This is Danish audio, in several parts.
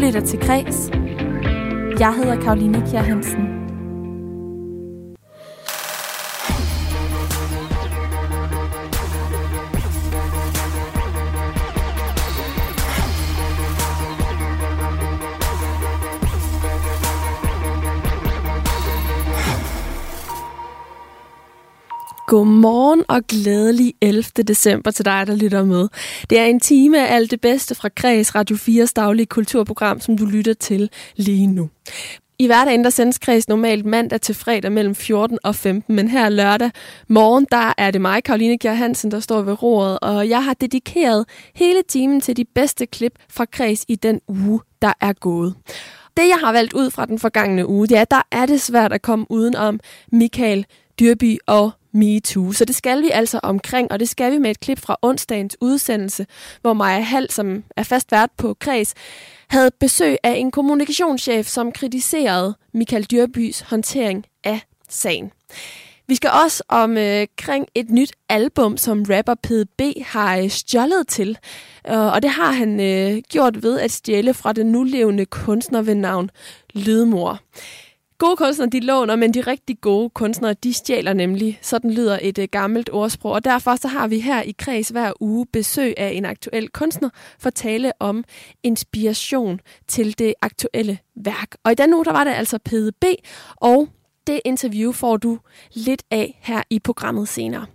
lytter til Kres. Jeg hedder Karoline Kjær Hansen. Godmorgen og glædelig 11. december til dig, der lytter med. Det er en time af alt det bedste fra Kreds Radio 4's daglige kulturprogram, som du lytter til lige nu. I hverdagen der sendes Kreds normalt mandag til fredag mellem 14 og 15, men her lørdag morgen, der er det mig, Karoline Kjær Hansen, der står ved roret, og jeg har dedikeret hele timen til de bedste klip fra Kreds i den uge, der er gået. Det, jeg har valgt ud fra den forgangne uge, ja, der er det svært at komme udenom Michael Dyrby og MeToo. Så det skal vi altså omkring, og det skal vi med et klip fra onsdagens udsendelse, hvor Maja Hall, som er fast vært på Kreds, havde besøg af en kommunikationschef, som kritiserede Michael Dyrbys håndtering af sagen. Vi skal også omkring øh, et nyt album, som rapper PDB har øh, stjålet til. Øh, og det har han øh, gjort ved at stjæle fra den nulevende kunstner ved navn Lydmor. Gode kunstnere, de låner, men de rigtig gode kunstnere, de stjæler nemlig. Sådan lyder et uh, gammelt ordsprog. Og derfor så har vi her i Kreds hver uge besøg af en aktuel kunstner for at tale om inspiration til det aktuelle værk. Og i den uge, der var det altså PDB, og det interview får du lidt af her i programmet senere.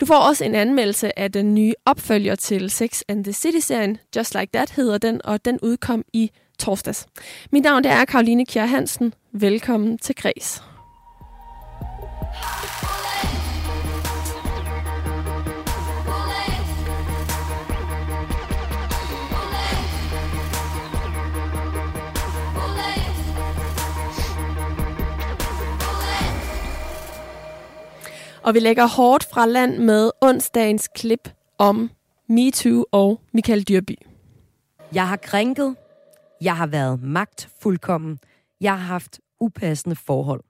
Du får også en anmeldelse af den nye opfølger til Sex and the City-serien. Just Like That hedder den, og den udkom i torsdags. Mit navn det er Karoline Kjær Hansen. Velkommen til Græs. Og vi lægger hårdt fra land med onsdagens klip om MeToo og Michael Dyrby. Jeg har krænket. Jeg har været magtfuldkommen. Jeg har haft upassende forhold.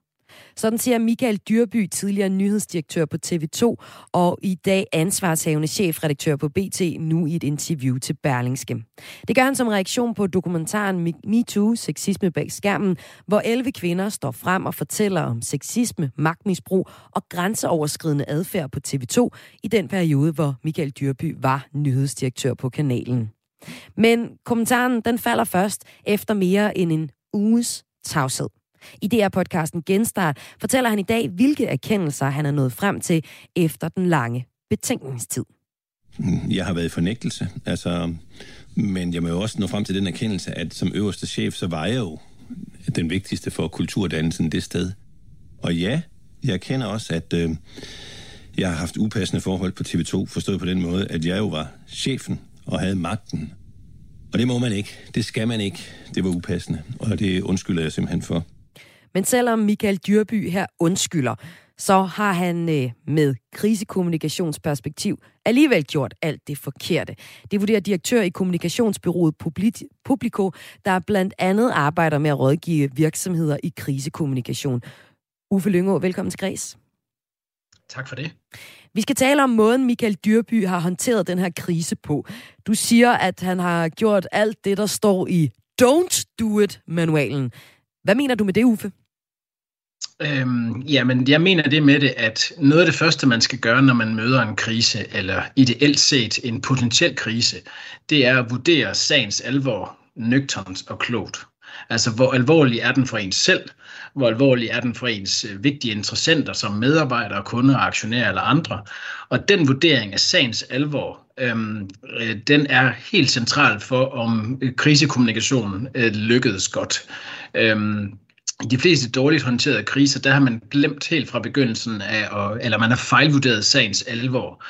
Sådan siger Michael Dyrby, tidligere nyhedsdirektør på TV2, og i dag ansvarshavende chefredaktør på BT, nu i et interview til Berlingske. Det gør han som reaktion på dokumentaren MeToo, sexisme bag skærmen, hvor 11 kvinder står frem og fortæller om sexisme, magtmisbrug og grænseoverskridende adfærd på TV2 i den periode, hvor Michael Dyrby var nyhedsdirektør på kanalen. Men kommentaren den falder først efter mere end en uges tavshed. I DR-podcasten Genstart fortæller han i dag, hvilke erkendelser han er nået frem til efter den lange betænkningstid. Jeg har været i fornægtelse, altså, men jeg må jo også nå frem til den erkendelse, at som øverste chef, så var jeg jo den vigtigste for kulturdannelsen det sted. Og ja, jeg kender også, at øh, jeg har haft upassende forhold på TV2, forstået på den måde, at jeg jo var chefen og havde magten. Og det må man ikke. Det skal man ikke. Det var upassende, og det undskylder jeg simpelthen for. Men selvom Michael Dyrby her undskylder, så har han øh, med krisekommunikationsperspektiv alligevel gjort alt det forkerte. Det vurderer direktør i kommunikationsbyrået Publico, der blandt andet arbejder med at rådgive virksomheder i krisekommunikation. Uffe Lyngå, velkommen til Græs. Tak for det. Vi skal tale om måden, Michael Dyrby har håndteret den her krise på. Du siger, at han har gjort alt det, der står i Don't Do It-manualen. Hvad mener du med det, Uffe? Øhm, jamen, jeg mener det med det, at noget af det første, man skal gøre, når man møder en krise, eller ideelt set en potentiel krise, det er at vurdere sagens alvor nøgternt og klogt. Altså, hvor alvorlig er den for ens selv? Hvor alvorlig er den for ens øh, vigtige interessenter som medarbejdere, kunder, aktionærer eller andre? Og den vurdering af sagens alvor, øhm, øh, den er helt central for, om øh, krisekommunikationen øh, lykkedes godt. Øhm, i de fleste dårligt håndterede kriser, der har man glemt helt fra begyndelsen af, eller man har fejlvurderet sagens alvor.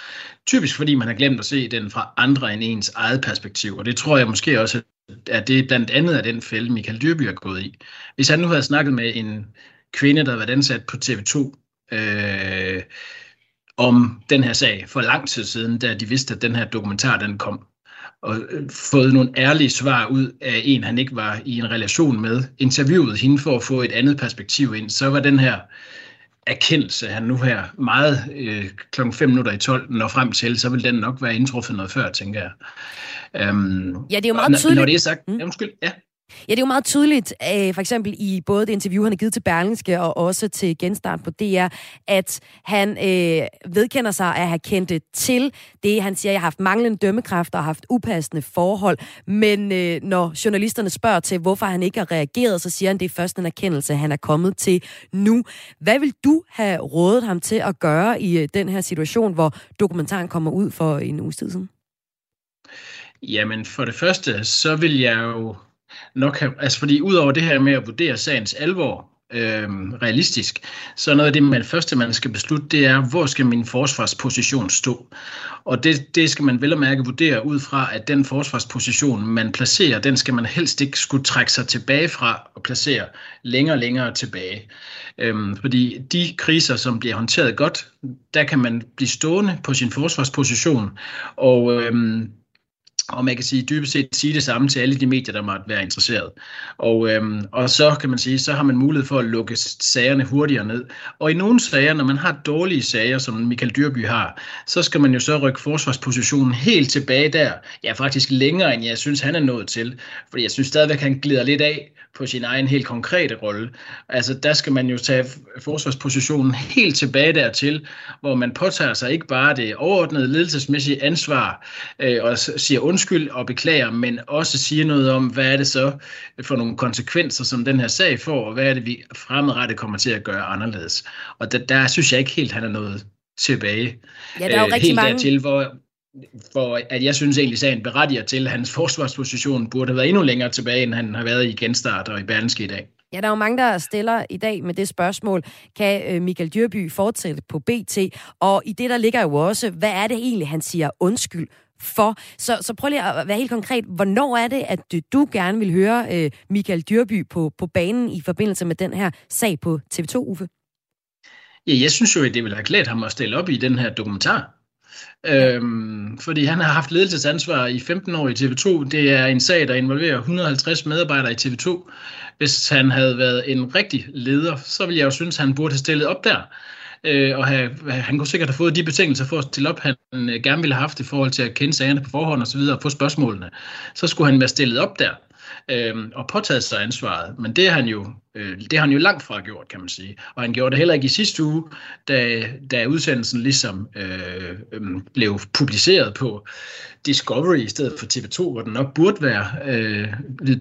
Typisk fordi man har glemt at se den fra andre end ens eget perspektiv, og det tror jeg måske også at det blandt andet er den fælde, Michael Dyrby er gået i. Hvis han nu havde snakket med en kvinde, der havde været ansat på TV2, øh, om den her sag for lang tid siden, da de vidste, at den her dokumentar den kom, og øh, fået nogle ærlige svar ud af en, han ikke var i en relation med, interviewet hende for at få et andet perspektiv ind, så var den her erkendelse, han nu her meget øh, klokken 5 minutter i 12 når frem til, så vil den nok være indtruffet noget før, tænker jeg. Øhm, ja, det er jo meget tydeligt. Når det er sagt, mm. ja, undskyld, ja. Ja, det er jo meget tydeligt, øh, for eksempel i både det interview, han har givet til Berlingske og også til Genstart på DR, at han øh, vedkender sig at have kendt til det. Han siger, at jeg har haft manglende dømmekraft og haft upassende forhold, men øh, når journalisterne spørger til, hvorfor han ikke har reageret, så siger han, at det er først en erkendelse, han er kommet til nu. Hvad vil du have rådet ham til at gøre i øh, den her situation, hvor dokumentaren kommer ud for en uge siden? Jamen, for det første, så vil jeg jo nok have, altså fordi udover det her med at vurdere sagens alvor øh, realistisk, så noget af det, man første man skal beslutte, det er, hvor skal min forsvarsposition stå? Og det, det skal man vel og mærke vurdere ud fra, at den forsvarsposition, man placerer, den skal man helst ikke skulle trække sig tilbage fra og placere længere og længere tilbage. Øhm, fordi de kriser, som bliver håndteret godt, der kan man blive stående på sin forsvarsposition, og øhm, og man kan sige dybest set sige det samme til alle de medier, der måtte være interesseret. Og, øhm, og så kan man sige, så har man mulighed for at lukke sagerne hurtigere ned. Og i nogle sager, når man har dårlige sager, som Michael Dyrby har, så skal man jo så rykke forsvarspositionen helt tilbage der. Ja, faktisk længere, end jeg synes, han er nået til. Fordi jeg synes stadigvæk, han glider lidt af på sin egen helt konkrete rolle. Altså der skal man jo tage forsvarspositionen helt tilbage dertil, hvor man påtager sig ikke bare det overordnede ledelsesmæssige ansvar øh, og siger undskyld og beklager, men også siger noget om, hvad er det så for nogle konsekvenser, som den her sag får, og hvad er det, vi fremadrettet kommer til at gøre anderledes. Og der, der synes jeg ikke helt, han er noget tilbage. Ja, der er jo øh, rigtig helt mange... dertil, hvor, for at jeg synes egentlig, sagen berettiger til, at hans forsvarsposition burde have været endnu længere tilbage, end han har været i genstart og i Berlingske i dag. Ja, der er jo mange, der stiller i dag med det spørgsmål, kan øh, Michael Dyrby fortsætte på BT? Og i det, der ligger jo også, hvad er det egentlig, han siger undskyld for? Så, så prøv lige at være helt konkret. Hvornår er det, at du gerne vil høre øh, Michael Dyrby på, på banen i forbindelse med den her sag på TV2, Uffe? Ja, jeg synes jo, at det vil have klædt ham at stille op i den her dokumentar. Øhm, fordi han har haft ledelsesansvar i 15 år i TV2. Det er en sag, der involverer 150 medarbejdere i TV2. Hvis han havde været en rigtig leder, så ville jeg jo synes, at han burde have stillet op der. Øh, og have, han kunne sikkert have fået de betingelser for at stille op, han øh, gerne ville have haft i forhold til at kende sagerne på forhånd osv. og få spørgsmålene. Så skulle han være stillet op der øh, og påtaget sig ansvaret. Men det har han jo øh, det har han jo langt fra gjort, kan man sige. Og han gjorde det heller ikke i sidste uge, da, da udsendelsen ligesom øh, øh, blev publiceret på Discovery i stedet for TV2, hvor den nok burde være øh,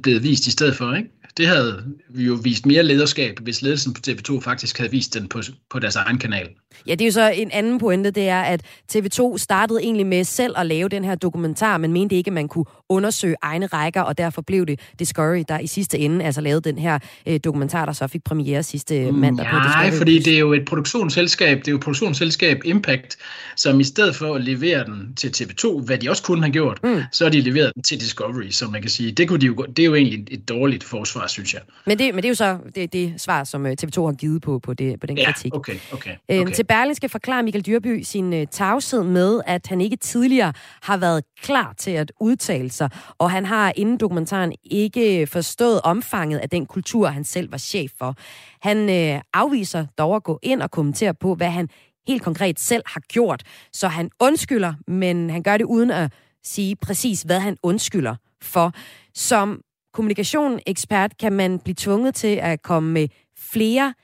blevet vist i stedet for, ikke? Det havde vi jo vist mere lederskab, hvis ledelsen på TV2 faktisk havde vist den på, på deres egen kanal. Ja, det er jo så en anden pointe, det er, at TV2 startede egentlig med selv at lave den her dokumentar, men mente ikke, at man kunne undersøge egne rækker, og derfor blev det Discovery, der i sidste ende altså lavede den her øh, dokumentar, der så fik premiere sidste mandag ja, på Discovery. Nej, fordi det er jo et produktionsselskab, det er jo produktionsselskab Impact, som i stedet for at levere den til TV2, hvad de også kunne have gjort, mm. så har de leveret den til Discovery, som man kan sige. Det, kunne de jo, det er jo egentlig et dårligt forsvar, synes jeg. Men det, men det er jo så det, det svar, som øh, TV2 har givet på, på, det, på den ja, kritik. okay, okay, øhm, okay. Til Berlingske forklarer Michael Dyrby sin uh, tavshed med, at han ikke tidligere har været klar til at udtale sig, og han har inden dokumentaren ikke forstået omfanget af den kultur, han selv var chef for. Han uh, afviser dog at gå ind og kommentere på, hvad han helt konkret selv har gjort. Så han undskylder, men han gør det uden at sige præcis, hvad han undskylder for. Som kommunikationsekspert kan man blive tvunget til at komme med flere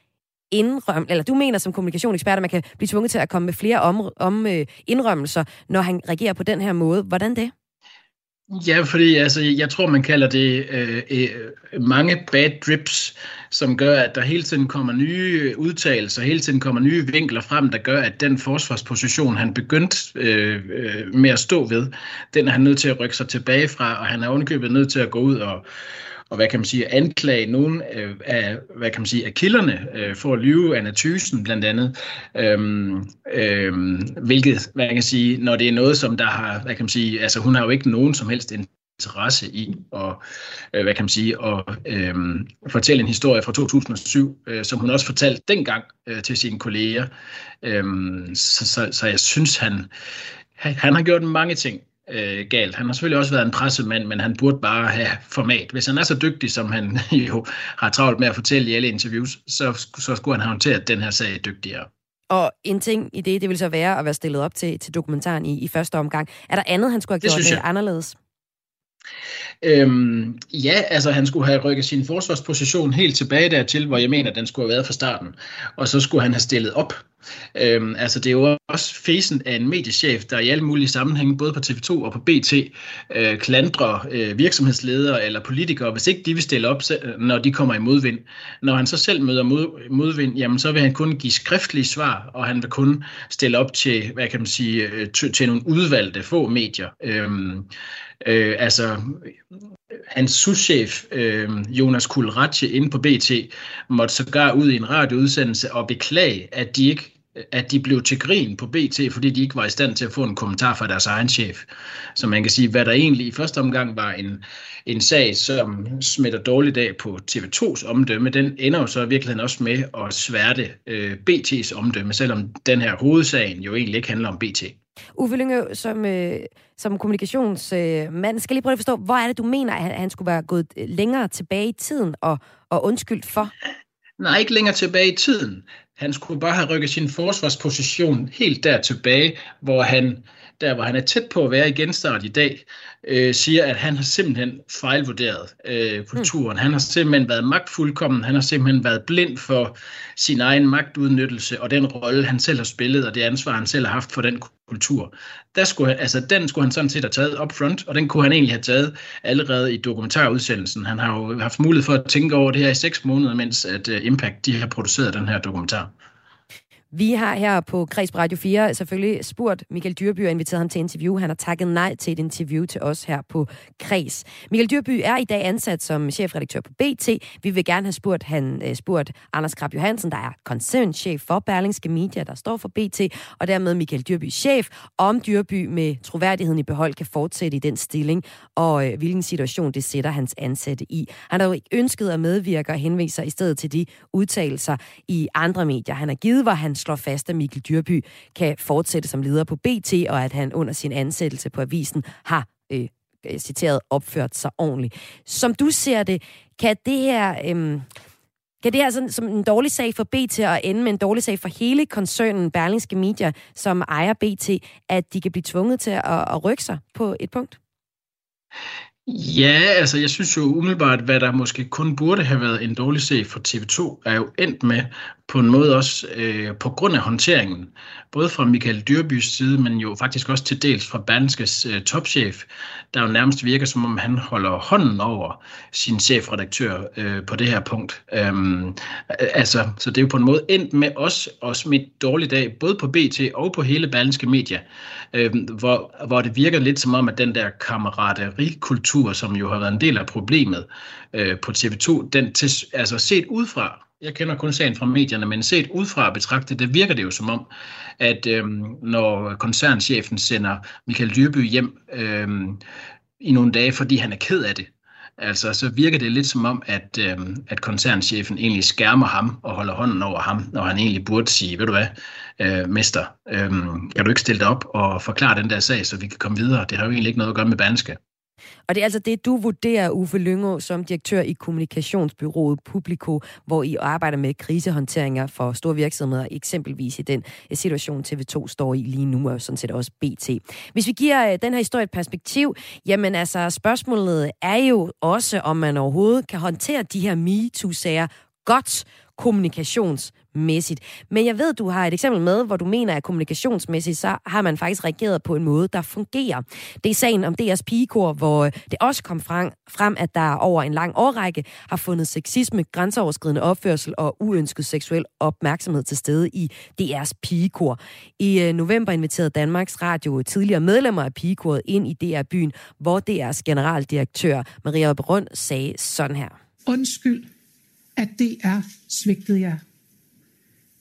indrøm, eller du mener som kommunikationsekspert, at man kan blive tvunget til at komme med flere om, om øh, indrømmelser, når han reagerer på den her måde. Hvordan det? Ja, fordi altså, jeg tror, man kalder det øh, øh, mange bad drips, som gør, at der hele tiden kommer nye udtalelser, hele tiden kommer nye vinkler frem, der gør, at den forsvarsposition, han begyndte øh, øh, med at stå ved, den er han nødt til at rykke sig tilbage fra, og han er ovenikøbet nødt til at gå ud og, og hvad kan man sige, anklage nogle øh, af, hvad kan man sige, af kilderne øh, for at lyve, Anna Thysen blandt andet, øhm, øhm, hvilket, hvad kan man sige, når det er noget, som der har, hvad kan man sige, altså hun har jo ikke nogen som helst interesse i at, øh, hvad kan man sige, at øh, fortælle en historie fra 2007, øh, som hun også fortalte dengang øh, til sine kolleger. Øh, så, så, så jeg synes, han, han har gjort mange ting øh, galt. Han har selvfølgelig også været en pressemand, men han burde bare have format. Hvis han er så dygtig, som han jo har travlt med at fortælle i alle interviews, så, så skulle han have håndteret den her sag dygtigere. Og en ting i det, det vil så være at være stillet op til, til dokumentaren i, i første omgang. Er der andet, han skulle have gjort det anderledes? Øhm, ja, altså han skulle have rykket sin forsvarsposition helt tilbage dertil, hvor jeg mener, den skulle have været fra starten. Og så skulle han have stillet op. Øhm, altså det er jo også fesen af en mediechef, der i alle mulige sammenhænge, både på TV2 og på BT, øh, klandrer øh, virksomhedsledere eller politikere, hvis ikke de vil stille op, når de kommer i modvind. Når han så selv møder mod, modvind, jamen så vil han kun give skriftlige svar, og han vil kun stille op til, hvad kan man sige, øh, til, til nogle udvalgte få medier. Øhm, øh, altså hans souschef, øh, Jonas Kulratje, inde på BT, måtte sågar ud i en radioudsendelse og beklage, at de ikke at de blev til grin på BT, fordi de ikke var i stand til at få en kommentar fra deres egen chef. Så man kan sige, hvad der egentlig i første omgang var en, en sag, som smitter dårligt af på TV2's omdømme, den ender jo så i virkeligheden også med at sværte øh, BT's omdømme, selvom den her hovedsagen jo egentlig ikke handler om BT. Uffe Lyngø, som, øh, som kommunikationsmand, øh, skal lige prøve at forstå, hvor er det, du mener, at han, han skulle være gået længere tilbage i tiden og, og undskyldt for? Nej, ikke længere tilbage i tiden. Han skulle bare have rykket sin forsvarsposition helt der tilbage, hvor han, der hvor han er tæt på at være i genstart i dag, øh, siger, at han har simpelthen fejlvurderet øh, kulturen. Mm. Han har simpelthen været magtfuldkommen, han har simpelthen været blind for sin egen magtudnyttelse og den rolle, han selv har spillet, og det ansvar, han selv har haft for den kultur. Der skulle han, altså, den skulle han sådan set have taget up front, og den kunne han egentlig have taget allerede i dokumentarudsendelsen. Han har jo haft mulighed for at tænke over det her i seks måneder, mens at uh, Impact de har produceret den her dokumentar. Vi har her på Kreds Radio 4 selvfølgelig spurgt Michael Dyrby og inviteret ham til interview. Han har takket nej til et interview til os her på Kreds. Michael Dyrby er i dag ansat som chefredaktør på BT. Vi vil gerne have spurgt, han, øh, spurgt Anders Krab Johansen, der er koncernchef for Berlingske Media, der står for BT, og dermed Michael Dyrby chef, om Dyrby med troværdigheden i behold kan fortsætte i den stilling, og øh, hvilken situation det sætter hans ansatte i. Han har jo ikke ønsket at medvirke og henvise sig i stedet til de udtalelser i andre medier. Han har givet, hvor han slår fast, at Mikkel Dyrby kan fortsætte som leder på BT, og at han under sin ansættelse på avisen har øh, øh, citeret opført sig ordentligt. Som du ser det, kan det her... Øh, kan det her sådan, som en dårlig sag for BT at ende med en dårlig sag for hele koncernen Berlingske Media, som ejer BT, at de kan blive tvunget til at, at rykke sig på et punkt? Ja, altså jeg synes jo umiddelbart, hvad der måske kun burde have været en dårlig sag for TV2, er jo endt med på en måde også øh, på grund af håndteringen, både fra Michael Dyrbys side, men jo faktisk også til dels fra Berlingskes øh, topchef, der jo nærmest virker som om han holder hånden over sin chefredaktør øh, på det her punkt. Øhm, altså, så det er jo på en måde endt med os, og smidt dårlig dag, både på BT og på hele Berlingske Media, øh, hvor, hvor det virker lidt som om, at den der kammerateri-kultur, som jo har været en del af problemet øh, på TV2, den til, altså set udefra, jeg kender kun sagen fra medierne, men set udefra betragtet, det virker det jo som om, at øh, når koncernchefen sender Michael Dyrby hjem øh, i nogle dage, fordi han er ked af det, altså så virker det lidt som om, at, øh, at koncernchefen egentlig skærmer ham og holder hånden over ham, når han egentlig burde sige, ved du hvad, øh, mester, øh, kan du ikke stille dig op og forklare den der sag, så vi kan komme videre? Det har jo egentlig ikke noget at gøre med Banske. Og det er altså det, du vurderer, Uffe Lyngå, som direktør i kommunikationsbyrået Publico, hvor I arbejder med krisehåndteringer for store virksomheder, eksempelvis i den eh, situation, TV2 står i lige nu, og sådan set også BT. Hvis vi giver eh, den her historie et perspektiv, jamen altså spørgsmålet er jo også, om man overhovedet kan håndtere de her MeToo-sager godt kommunikations mæssigt. Men jeg ved, du har et eksempel med, hvor du mener, at kommunikationsmæssigt, så har man faktisk reageret på en måde, der fungerer. Det er sagen om DR's pigekor, hvor det også kom frem, at der over en lang årrække har fundet sexisme, grænseoverskridende opførsel og uønsket seksuel opmærksomhed til stede i DR's pigekor. I øh, november inviterede Danmarks Radio tidligere medlemmer af pigekoret ind i DR-byen, hvor DR's generaldirektør Maria Brønd sagde sådan her. Undskyld, at DR svigtede jer.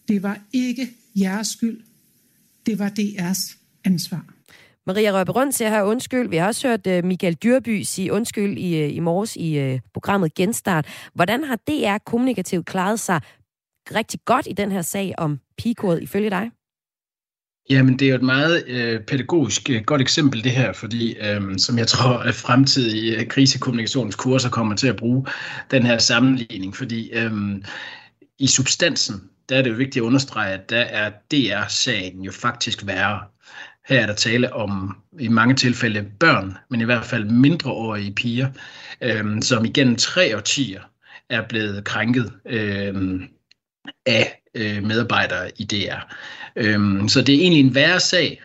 Det var ikke jeres skyld. Det var DR's ansvar. Maria Røberund siger her undskyld. Vi har også hørt uh, Michael Dyrby sige undskyld i, uh, i morges i uh, programmet Genstart. Hvordan har DR kommunikativt klaret sig rigtig godt i den her sag om pigekodet ifølge dig? Jamen, det er jo et meget øh, pædagogisk øh, godt eksempel, det her, fordi øh, som jeg tror, at fremtidige øh, krisekommunikationskurser kommer til at bruge den her sammenligning, fordi øh, i substansen, der er det jo vigtigt at understrege, at der er DR-sagen jo faktisk værre. Her er der tale om i mange tilfælde børn, men i hvert fald mindreårige piger, øh, som igennem tre årtier er blevet krænket øh, af øh, medarbejdere i DR. Øh, så det er egentlig en værre sag,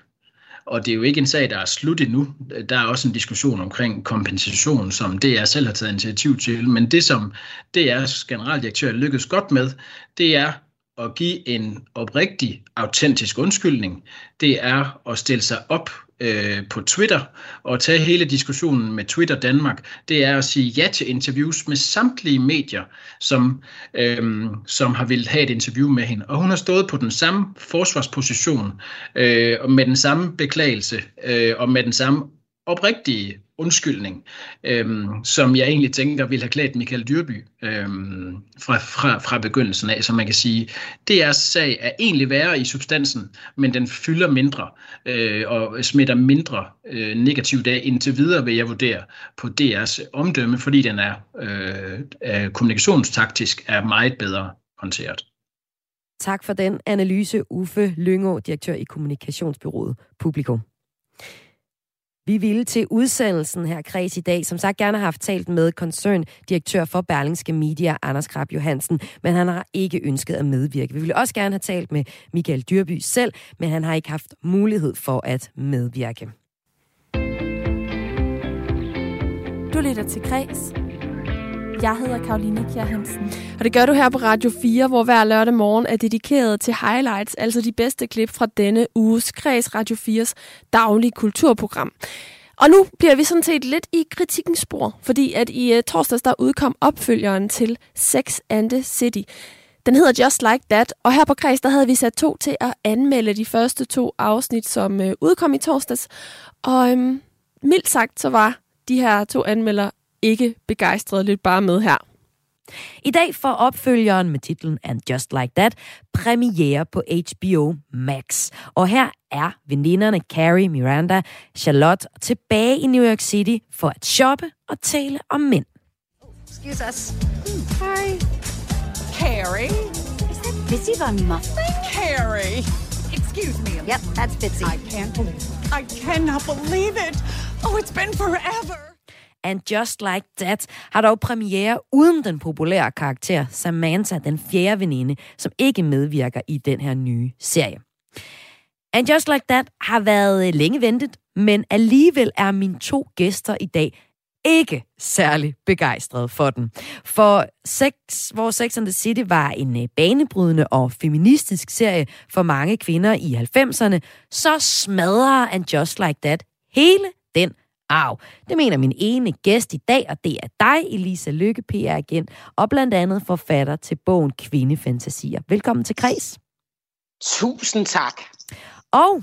og det er jo ikke en sag, der er slut endnu. Der er også en diskussion omkring kompensation, som DR selv har taget initiativ til. Men det, som DR's generaldirektør lykkedes godt med, det er at give en oprigtig, autentisk undskyldning. Det er at stille sig op øh, på Twitter og tage hele diskussionen med Twitter Danmark. Det er at sige ja til interviews med samtlige medier, som, øh, som har ville have et interview med hende. Og hun har stået på den samme forsvarsposition, øh, og med den samme beklagelse, øh, og med den samme oprigtige undskyldning, øhm, som jeg egentlig tænker ville have klædt Michael Dyrby øhm, fra, fra, fra begyndelsen af. Så man kan sige, DR's sag er egentlig værre i substansen, men den fylder mindre øh, og smitter mindre øh, negativt af indtil videre, vil jeg vurdere på DR's omdømme, fordi den er øh, kommunikationstaktisk er meget bedre håndteret. Tak for den analyse, Uffe Lyngå, direktør i kommunikationsbyrået Publikum. Vi ville til udsendelsen her kreds i dag, som sagt gerne har haft talt med koncerndirektør for Berlingske Media, Anders Krab Johansen, men han har ikke ønsket at medvirke. Vi ville også gerne have talt med Michael Dyrby selv, men han har ikke haft mulighed for at medvirke. Du lytter til Kreds jeg hedder Karoline Kjær Hansen. Og det gør du her på Radio 4, hvor hver lørdag morgen er dedikeret til highlights, altså de bedste klip fra denne uges Kreds Radio 4's daglige kulturprogram. Og nu bliver vi sådan set lidt i kritikkens spor, fordi at i uh, torsdags der udkom opfølgeren til Sex and the City. Den hedder Just Like That, og her på Kreds der havde vi sat to til at anmelde de første to afsnit, som uh, udkom i torsdags. Og um, mildt sagt, så var de her to anmelder ikke begejstret lidt bare med her. I dag får opfølgeren med titlen And Just Like That premiere på HBO Max. Og her er veninderne Carrie, Miranda, Charlotte tilbage i New York City for at shoppe og tale om mænd. Excuse us. Hi. Carrie? Is that Fitzy Von Muffin? Carrie! Excuse me. Yep, that's Fitzy. I can't believe it. I cannot believe it. Oh, it's been forever. And Just Like That har dog premiere uden den populære karakter Samantha, den fjerde veninde, som ikke medvirker i den her nye serie. And Just Like That har været øh, længe ventet, men alligevel er mine to gæster i dag ikke særlig begejstret for den. For sex, hvor Sex and the City var en øh, banebrydende og feministisk serie for mange kvinder i 90'erne, så smadrer And Just Like That hele arv. Det mener min ene gæst i dag, og det er dig, Elisa Lykke, PR-agent, og blandt andet forfatter til bogen Kvindefantasier. Velkommen til Kreds. Tusind tak. Og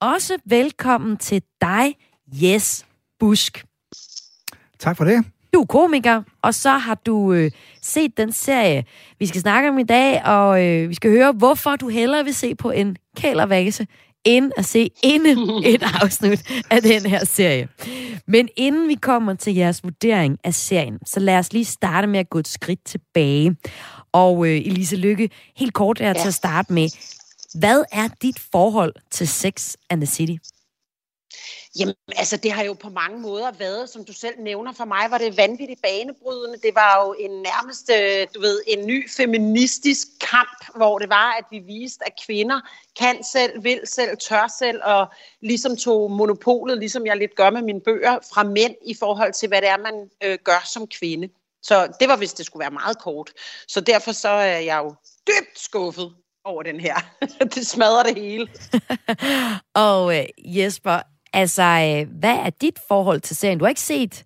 også velkommen til dig, Jes Busk. Tak for det. Du er komiker, og så har du øh, set den serie, vi skal snakke om i dag, og øh, vi skal høre, hvorfor du hellere vil se på en kælervase, end at se endnu et afsnit af den her serie. Men inden vi kommer til jeres vurdering af serien, så lad os lige starte med at gå et skridt tilbage. Og øh, Elise Lykke, helt kort er ja. til at starte med. Hvad er dit forhold til Sex and the City? Jamen, altså, det har jo på mange måder været, som du selv nævner, for mig var det vanvittigt banebrydende. Det var jo en nærmest, øh, du ved, en ny feministisk kamp, hvor det var, at vi viste, at kvinder kan selv, vil selv, tør selv, og ligesom tog monopolet, ligesom jeg lidt gør med mine bøger, fra mænd i forhold til, hvad det er, man øh, gør som kvinde. Så det var, hvis det skulle være meget kort. Så derfor så er jeg jo dybt skuffet over den her. det smadrer det hele. og øh, Jesper, Altså, øh, hvad er dit forhold til serien? Du har ikke set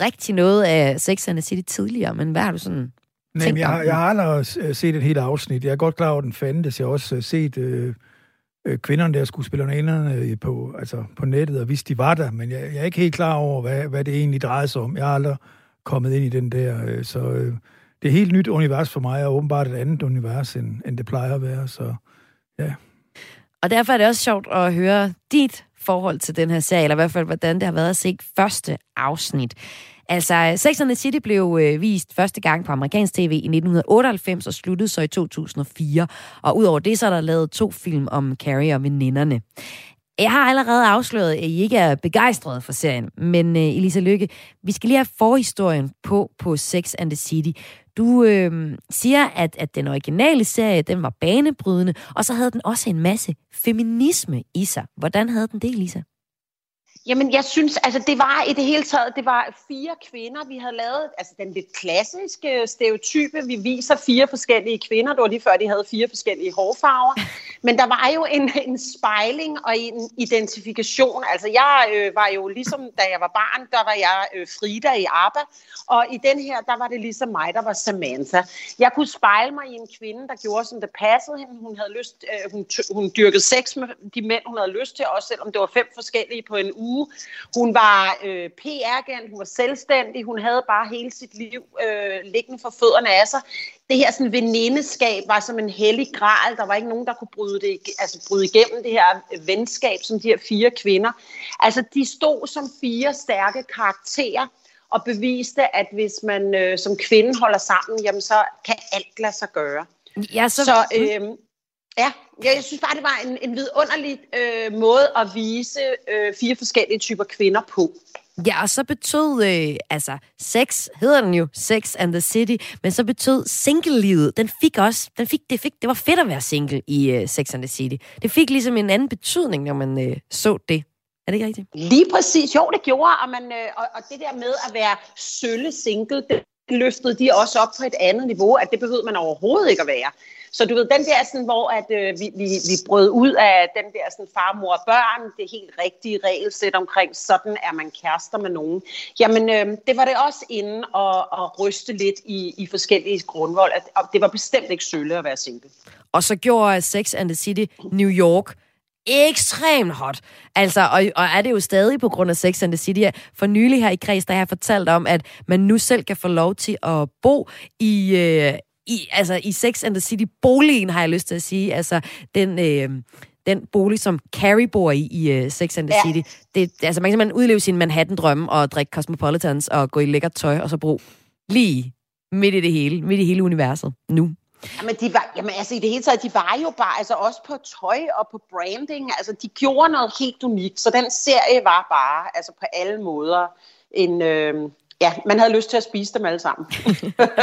rigtig noget af Sex and the City tidligere, men hvad har du sådan Nej, jeg, har, jeg har aldrig øh, set et helt afsnit. Jeg er godt klar over, at den fandtes. Jeg har også øh, set øh, kvinderne der, skuespillerne på, altså på nettet, og vidste, de var der, men jeg, jeg er ikke helt klar over, hvad, hvad det egentlig drejer sig om. Jeg har aldrig kommet ind i den der, øh, så øh, det er et helt nyt univers for mig, og åbenbart et andet univers, end, end det plejer at være, så ja. Og derfor er det også sjovt at høre dit forhold til den her serie, eller i hvert fald, hvordan det har været at se første afsnit. Altså, Sex and the City blev øh, vist første gang på amerikansk tv i 1998 og sluttede så i 2004. Og udover det, så er der lavet to film om Carrie og veninderne. Jeg har allerede afsløret, at I ikke er begejstrede for serien, men øh, Elisa Lykke, vi skal lige have forhistorien på på Sex and the City. Du øh, siger, at, at den originale serie, den var banebrydende, og så havde den også en masse feminisme i sig. Hvordan havde den det, Lisa? Jamen, jeg synes, altså det var i det hele taget, det var fire kvinder, vi havde lavet, altså den lidt klassiske stereotype, vi viser fire forskellige kvinder, det var lige før, de havde fire forskellige hårfarver, men der var jo en, en spejling og en identifikation, altså jeg øh, var jo ligesom, da jeg var barn, der var jeg øh, Frida i ABBA, og i den her, der var det ligesom mig, der var Samantha. Jeg kunne spejle mig i en kvinde, der gjorde, som det passede hende, hun havde lyst, øh, hun, hun dyrkede sex med de mænd, hun havde lyst til, også selvom det var fem forskellige på en uge, uge. Hun var øh, PR-agent, hun var selvstændig, hun havde bare hele sit liv øh, liggende for fødderne af sig. Det her sådan, venindeskab var som en hellig gral. Der var ikke nogen, der kunne bryde, det, altså, bryde igennem det her venskab, som de her fire kvinder. Altså, de stod som fire stærke karakterer, og beviste, at hvis man øh, som kvinde holder sammen, jamen så kan alt lade sig gøre. Ja, så... så øh, Ja, jeg synes bare, det var en, en vidunderlig øh, måde at vise øh, fire forskellige typer kvinder på. Ja, og så betød, øh, altså, sex hedder den jo, Sex and the City, men så betød single-livet, den fik også, den fik, det, fik, det var fedt at være single i øh, Sex and the City. Det fik ligesom en anden betydning, når man øh, så det. Er det ikke rigtigt? Lige præcis, jo, det gjorde, og, man, øh, og, og det der med at være sølle single, det løftede de også op på et andet niveau, at det behøvede man overhovedet ikke at være. Så du ved, den der sådan, hvor at, øh, vi, vi, vi brød ud af den der sådan, far, mor og børn, det helt rigtige regelsæt omkring, sådan er man kærester med nogen. Jamen, øh, det var det også inde at, at ryste lidt i, i forskellige grundvold. At, at det var bestemt ikke sølle at være single. Og så gjorde Sex and the City New York ekstremt hot. Altså, og, og er det jo stadig på grund af Sex and the City. For nylig her i Kreds, der har jeg fortalt om, at man nu selv kan få lov til at bo i, øh, i, altså, i Sex and the City-boligen, har jeg lyst til at sige. Altså, den... Øh, den bolig, som Carrie bor i i uh, Sex and the ja. City. Det, altså, man kan simpelthen udleve sin Manhattan-drømme og drikke Cosmopolitans og gå i lækkert tøj og så bruge lige midt i det hele, midt i hele universet nu. Jamen, de var, jamen altså i det hele taget, de var jo bare, altså også på tøj og på branding, altså de gjorde noget helt unikt, så den serie var bare, altså på alle måder, en, øh, ja, man havde lyst til at spise dem alle sammen.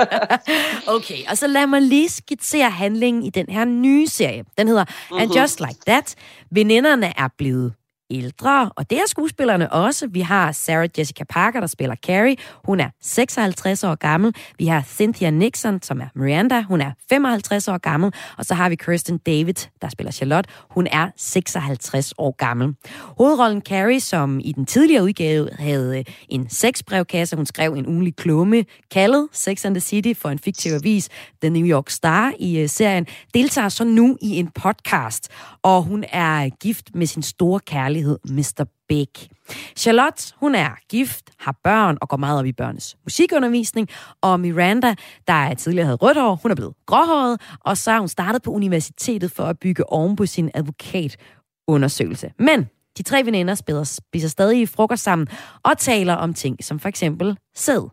okay, og så lad mig lige skitsere handlingen i den her nye serie. Den hedder uh-huh. And mhm. Just Like That. Veninderne er blevet ældre, og det er skuespillerne også. Vi har Sarah Jessica Parker, der spiller Carrie. Hun er 56 år gammel. Vi har Cynthia Nixon, som er Miranda. Hun er 55 år gammel. Og så har vi Kirsten David, der spiller Charlotte. Hun er 56 år gammel. Hovedrollen Carrie, som i den tidligere udgave havde øh, en sexbrevkasse. Hun skrev en ugenlig klumme kaldet Sex and the City for en fiktiv avis, The New York Star i øh, serien, deltager så nu i en podcast. Og hun er gift med sin store kærlighed kærlighed, Mr. Big. Charlotte, hun er gift, har børn og går meget op i børnenes musikundervisning. Og Miranda, der tidligere havde rødt hår, hun er blevet gråhåret, og så har hun startet på universitetet for at bygge oven på sin advokatundersøgelse. Men de tre veninder spiser, spiser stadig i frokost sammen og taler om ting som for eksempel sæd.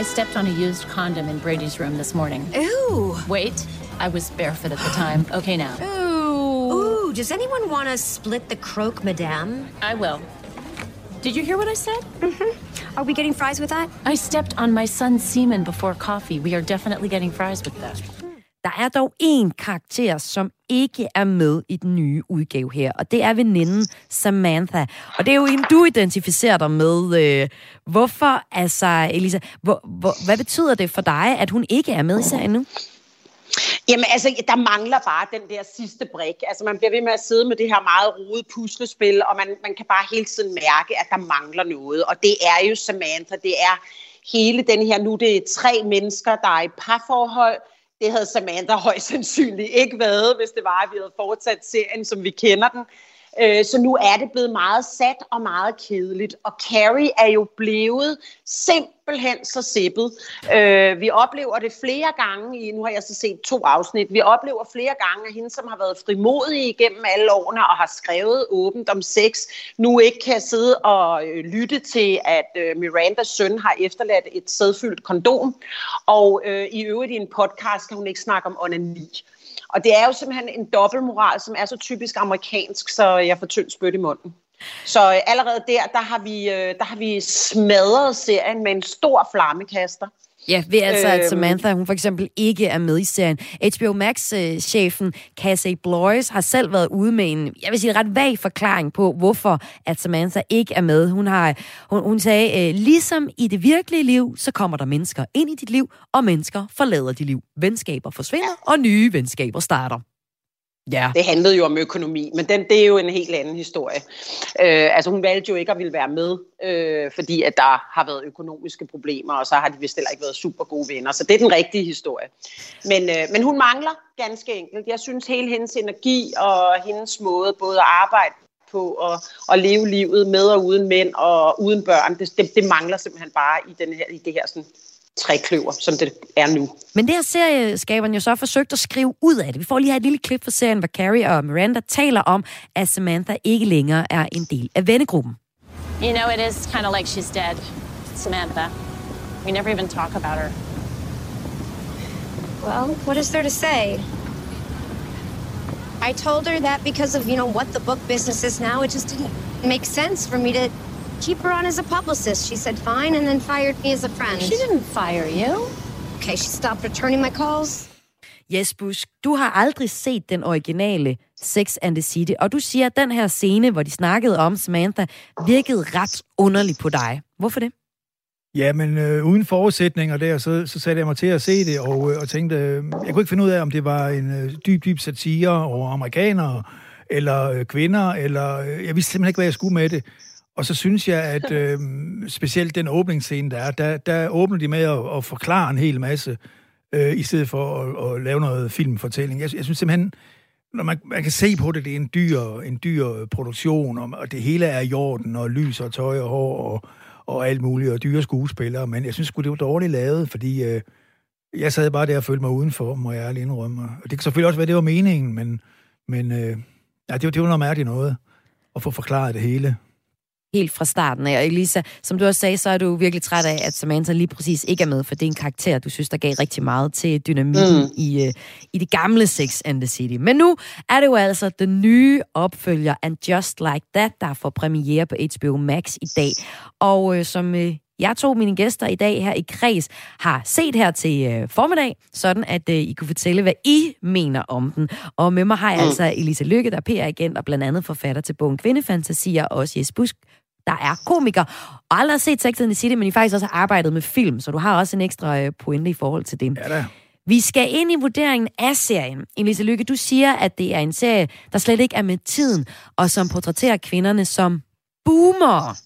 I stepped on a used condom in Brady's room this morning. Ooh. Wait, I was barefoot at the time. Okay now. Ooh does anyone want to split the croque, madame? I will. Did you hear what I said? Mm-hmm. Are we getting fries with that? I stepped on my son's semen before coffee. We are definitely getting fries with that. Der er dog en karakter, som ikke er med i den nye udgave her, og det er veninden Samantha. Og det er jo en, du identificerer dig med. Øh, hvorfor, altså, Elisa, hvor, hvor, hvad betyder det for dig, at hun ikke er med i serien nu? Jamen altså, der mangler bare den der sidste brik. Altså man bliver ved med at sidde med det her meget rode puslespil, og man, man kan bare hele tiden mærke, at der mangler noget. Og det er jo Samantha, det er hele den her, nu det er tre mennesker, der er i parforhold. Det havde Samantha højst sandsynligt ikke været, hvis det var, at vi havde fortsat serien, som vi kender den. Øh, så nu er det blevet meget sat og meget kedeligt. Og Carrie er jo blevet simpelthen så sippet. Øh, vi oplever det flere gange i, nu har jeg så set to afsnit, vi oplever flere gange, at hende, som har været frimodig igennem alle årene og har skrevet åbent om sex, nu ikke kan sidde og øh, lytte til, at øh, Mirandas søn har efterladt et sædfyldt kondom. Og øh, i øvrigt i en podcast kan hun ikke snakke om onani. Og det er jo simpelthen en dobbeltmoral, som er så typisk amerikansk, så jeg får tyndt spyt i munden. Så øh, allerede der, der har, vi, øh, der har vi smadret serien med en stor flammekaster. Ja, ved altså, at øhm. Samantha, hun for eksempel ikke er med i serien. HBO Max-chefen Casey Blois har selv været ude med en, jeg vil sige, ret vag forklaring på, hvorfor at Samantha ikke er med. Hun, har, hun, hun sagde, øh, ligesom i det virkelige liv, så kommer der mennesker ind i dit liv, og mennesker forlader dit liv. Venskaber forsvinder, og nye venskaber starter. Ja. Det handlede jo om økonomi, men den, det er jo en helt anden historie. Øh, altså hun valgte jo ikke at ville være med, øh, fordi at der har været økonomiske problemer, og så har de vist heller ikke været super gode venner. Så det er den rigtige historie. Men, øh, men hun mangler ganske enkelt. Jeg synes hele hendes energi og hendes måde både at arbejde på og, og leve livet med og uden mænd og uden børn, det, det, det mangler simpelthen bare i, den her, i det her sådan, trækløver, som det er nu. Men det her serieskaberen jo så forsøgt at skrive ud af det. Vi får lige her et lille klip fra serien, hvor Carrie og Miranda taler om, at Samantha ikke længere er en del af vennegruppen. You know, it is kind of like she's dead, Samantha. We never even talk about her. Well, what is there to say? I told her that because of, you know, what the book business is now, it just didn't make sense for me to keep her on as a publicist. She said fine and then fired me as a friend. She didn't fire you. Okay, she stopped returning my calls. Yes, Bush, du har aldrig set den originale Sex and the City, og du siger, at den her scene, hvor de snakkede om Samantha, virkede ret underlig på dig. Hvorfor det? Ja, men øh, uden forudsætninger der, så, så satte jeg mig til at se det, og, øh, og tænkte, øh, jeg kunne ikke finde ud af, om det var en øh, dyb, dyb satire over amerikanere, eller øh, kvinder, eller øh, jeg vidste simpelthen ikke, hvad jeg skulle med det. Og så synes jeg, at øh, specielt den åbningsscene, der er, der, der åbner de med at, at forklare en hel masse, øh, i stedet for at, at lave noget filmfortælling. Jeg, jeg synes simpelthen, når man, man kan se på det, det er en dyr, en dyr produktion, og, og det hele er i orden, og lys og tøj og hår og, og alt muligt, og dyre skuespillere, men jeg synes det var dårligt lavet, fordi øh, jeg sad bare der og følte mig udenfor, må jeg ærligt indrømme. Og det kan selvfølgelig også være, det var meningen, men, men øh, ja, det, var, det var noget mærkeligt noget, at få forklaret det hele helt fra starten af. Og Elisa, som du også sagde, så er du virkelig træt af, at Samantha lige præcis ikke er med, for det er en karakter, du synes, der gav rigtig meget til dynamikken mm. i, uh, i det gamle Sex and the City. Men nu er det jo altså den nye opfølger, And Just Like That, der får premiere på HBO Max i dag. Og uh, som uh, jeg to mine gæster i dag her i Kreds har set her til øh, formiddag, sådan at øh, I kunne fortælle, hvad I mener om den. Og med mig har jeg mm. altså Elisa Lykke, der er PR-agent og blandt andet forfatter til bogen Kvindefantasier, og også Jes Busk, der er komiker, og aldrig har set Sex and the City, men I faktisk også har arbejdet med film, så du har også en ekstra øh, pointe i forhold til det. Ja da. Vi skal ind i vurderingen af serien. Elisa Lykke, du siger, at det er en serie, der slet ikke er med tiden, og som portrætterer kvinderne som boomer.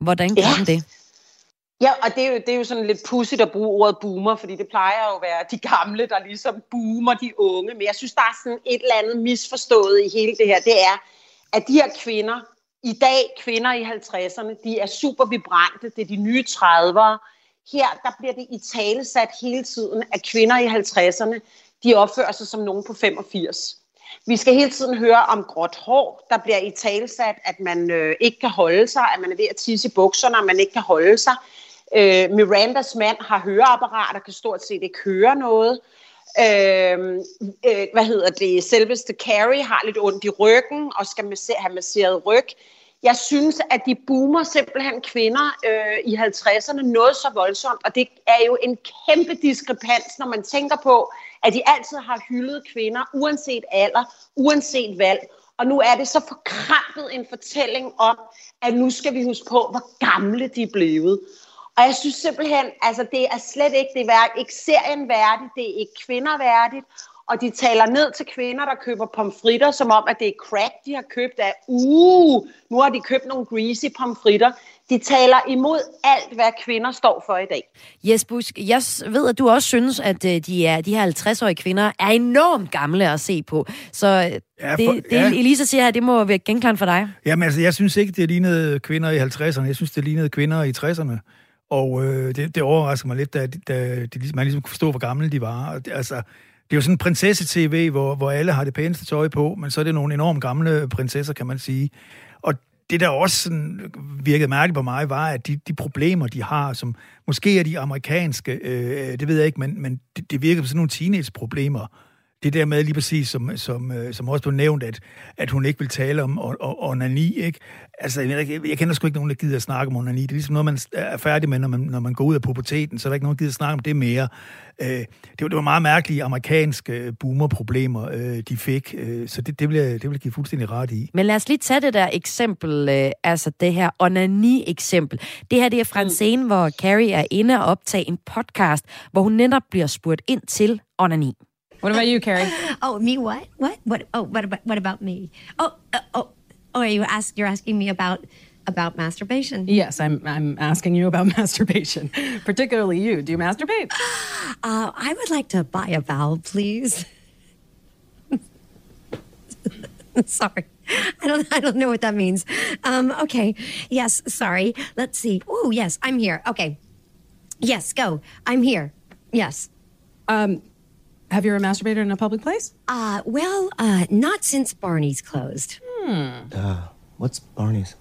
Hvordan kan ja. det? Ja, og det er, jo, det er jo sådan lidt pudsigt at bruge ordet boomer, fordi det plejer jo at være de gamle, der ligesom boomer de unge. Men jeg synes, der er sådan et eller andet misforstået i hele det her. Det er, at de her kvinder, i dag kvinder i 50'erne, de er super vibrante, det er de nye 30'ere. Her der bliver det i tale sat hele tiden, at kvinder i 50'erne, de opfører sig som nogen på 85. Vi skal hele tiden høre om gråt hår, der bliver i talsat, at man øh, ikke kan holde sig, at man er ved at tisse i bukserne, at man ikke kan holde sig. Øh, Mirandas mand har høreapparater, kan stort set ikke høre noget. Øh, øh, hvad hedder det? Selveste Carrie har lidt ondt i ryggen og skal massere, have masseret ryg. Jeg synes, at de boomer simpelthen kvinder øh, i 50'erne noget så voldsomt, og det er jo en kæmpe diskrepans, når man tænker på, at de altid har hyldet kvinder, uanset alder, uanset valg. Og nu er det så forkrampet en fortælling om, at nu skal vi huske på, hvor gamle de er blevet. Og jeg synes simpelthen, altså det er slet ikke, det er ikke serien værdigt, det er ikke kvinder værdigt, og de taler ned til kvinder, der køber pomfritter, som om, at det er crack, de har købt af, uh, nu har de købt nogle greasy pomfritter. De taler imod alt, hvad kvinder står for i dag. Jes Busk, jeg ved, at du også synes, at øh, de, er, de her 50-årige kvinder er enormt gamle at se på. Så øh, ja, for, det, det ja. Elisa siger her, det må være genklart for dig. Jamen altså, jeg synes ikke, det lignede kvinder i 50'erne. Jeg synes, det lignede kvinder i 60'erne. Og øh, det, det overrasker mig lidt, da, da de, ligesom, man ligesom kunne forstå, hvor gamle de var. Altså, det er jo sådan en prinsesse-tv, hvor, hvor alle har det pæneste tøj på, men så er det nogle enormt gamle prinsesser, kan man sige. Og det, der også sådan virkede mærkeligt på mig, var, at de, de problemer, de har, som måske er de amerikanske, øh, øh det ved jeg ikke, men, men det, det virker som sådan nogle teenage-problemer, det der med lige præcis, som, som, øh, som også blev nævnt, at, at hun ikke vil tale om onani, ikke? Altså, jeg, jeg kender sgu ikke nogen, der gider at snakke om onani. Det er ligesom noget, man er færdig med, når man, når man går ud af puberteten, så er der ikke nogen, der gider at snakke om det mere. Øh, det, var, det var meget mærkelige amerikanske øh, boomer-problemer, øh, de fik, øh, så det, det, vil jeg, det vil jeg give fuldstændig ret i. Men lad os lige tage det der eksempel, øh, altså det her onani-eksempel. Det her det er fra en mm. scene, hvor Carrie er inde og optage en podcast, hvor hun netop bliver spurgt ind til onani. What about you, Carrie? oh, me what? What? What? Oh, what about what about me? Oh, uh, oh, oh, are you ask? You're asking me about about masturbation? Yes, I'm. I'm asking you about masturbation, particularly you. Do you masturbate? Uh, I would like to buy a vowel, please. sorry. I don't I don't know what that means. Um, okay. Yes, sorry. Let's see. Oh, yes, I'm here. Okay. Yes, go. I'm here. Yes. Um, have you ever masturbated in a public place? Uh, well, uh, not since Barney's closed. Hmm. Uh, what's Barney's?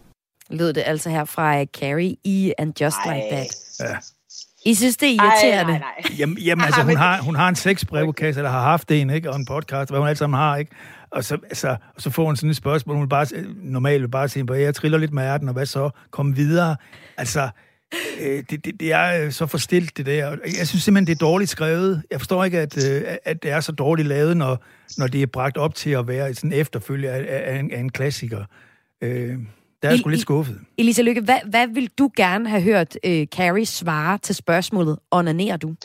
Lød det altså her fra Carrie i And Just Ej. Like That. Ja. I synes, det er irriterende? Ej, nej, nej. Jamen, jamen altså, hun har, hun har en sexbrevkasse, eller har haft en, ikke? Og en podcast, hvad hun alt sammen har, ikke? Og så, altså, og så får hun sådan et spørgsmål, hun vil bare, normalt vil bare sige, jeg triller lidt med ærten, og hvad så? Kom videre. Altså, øh, det, det, det er så forstilt, det der. Jeg synes simpelthen, det er dårligt skrevet. Jeg forstår ikke, at, øh, at det er så dårligt lavet, når, når det er bragt op til at være sådan efterfølge af, af, en, af en klassiker. Øh, der er jeg sgu lidt skuffet. Elisa Lykke, hvad, hvad vil du gerne have hørt øh, Carrie svare til spørgsmålet, onanerer du?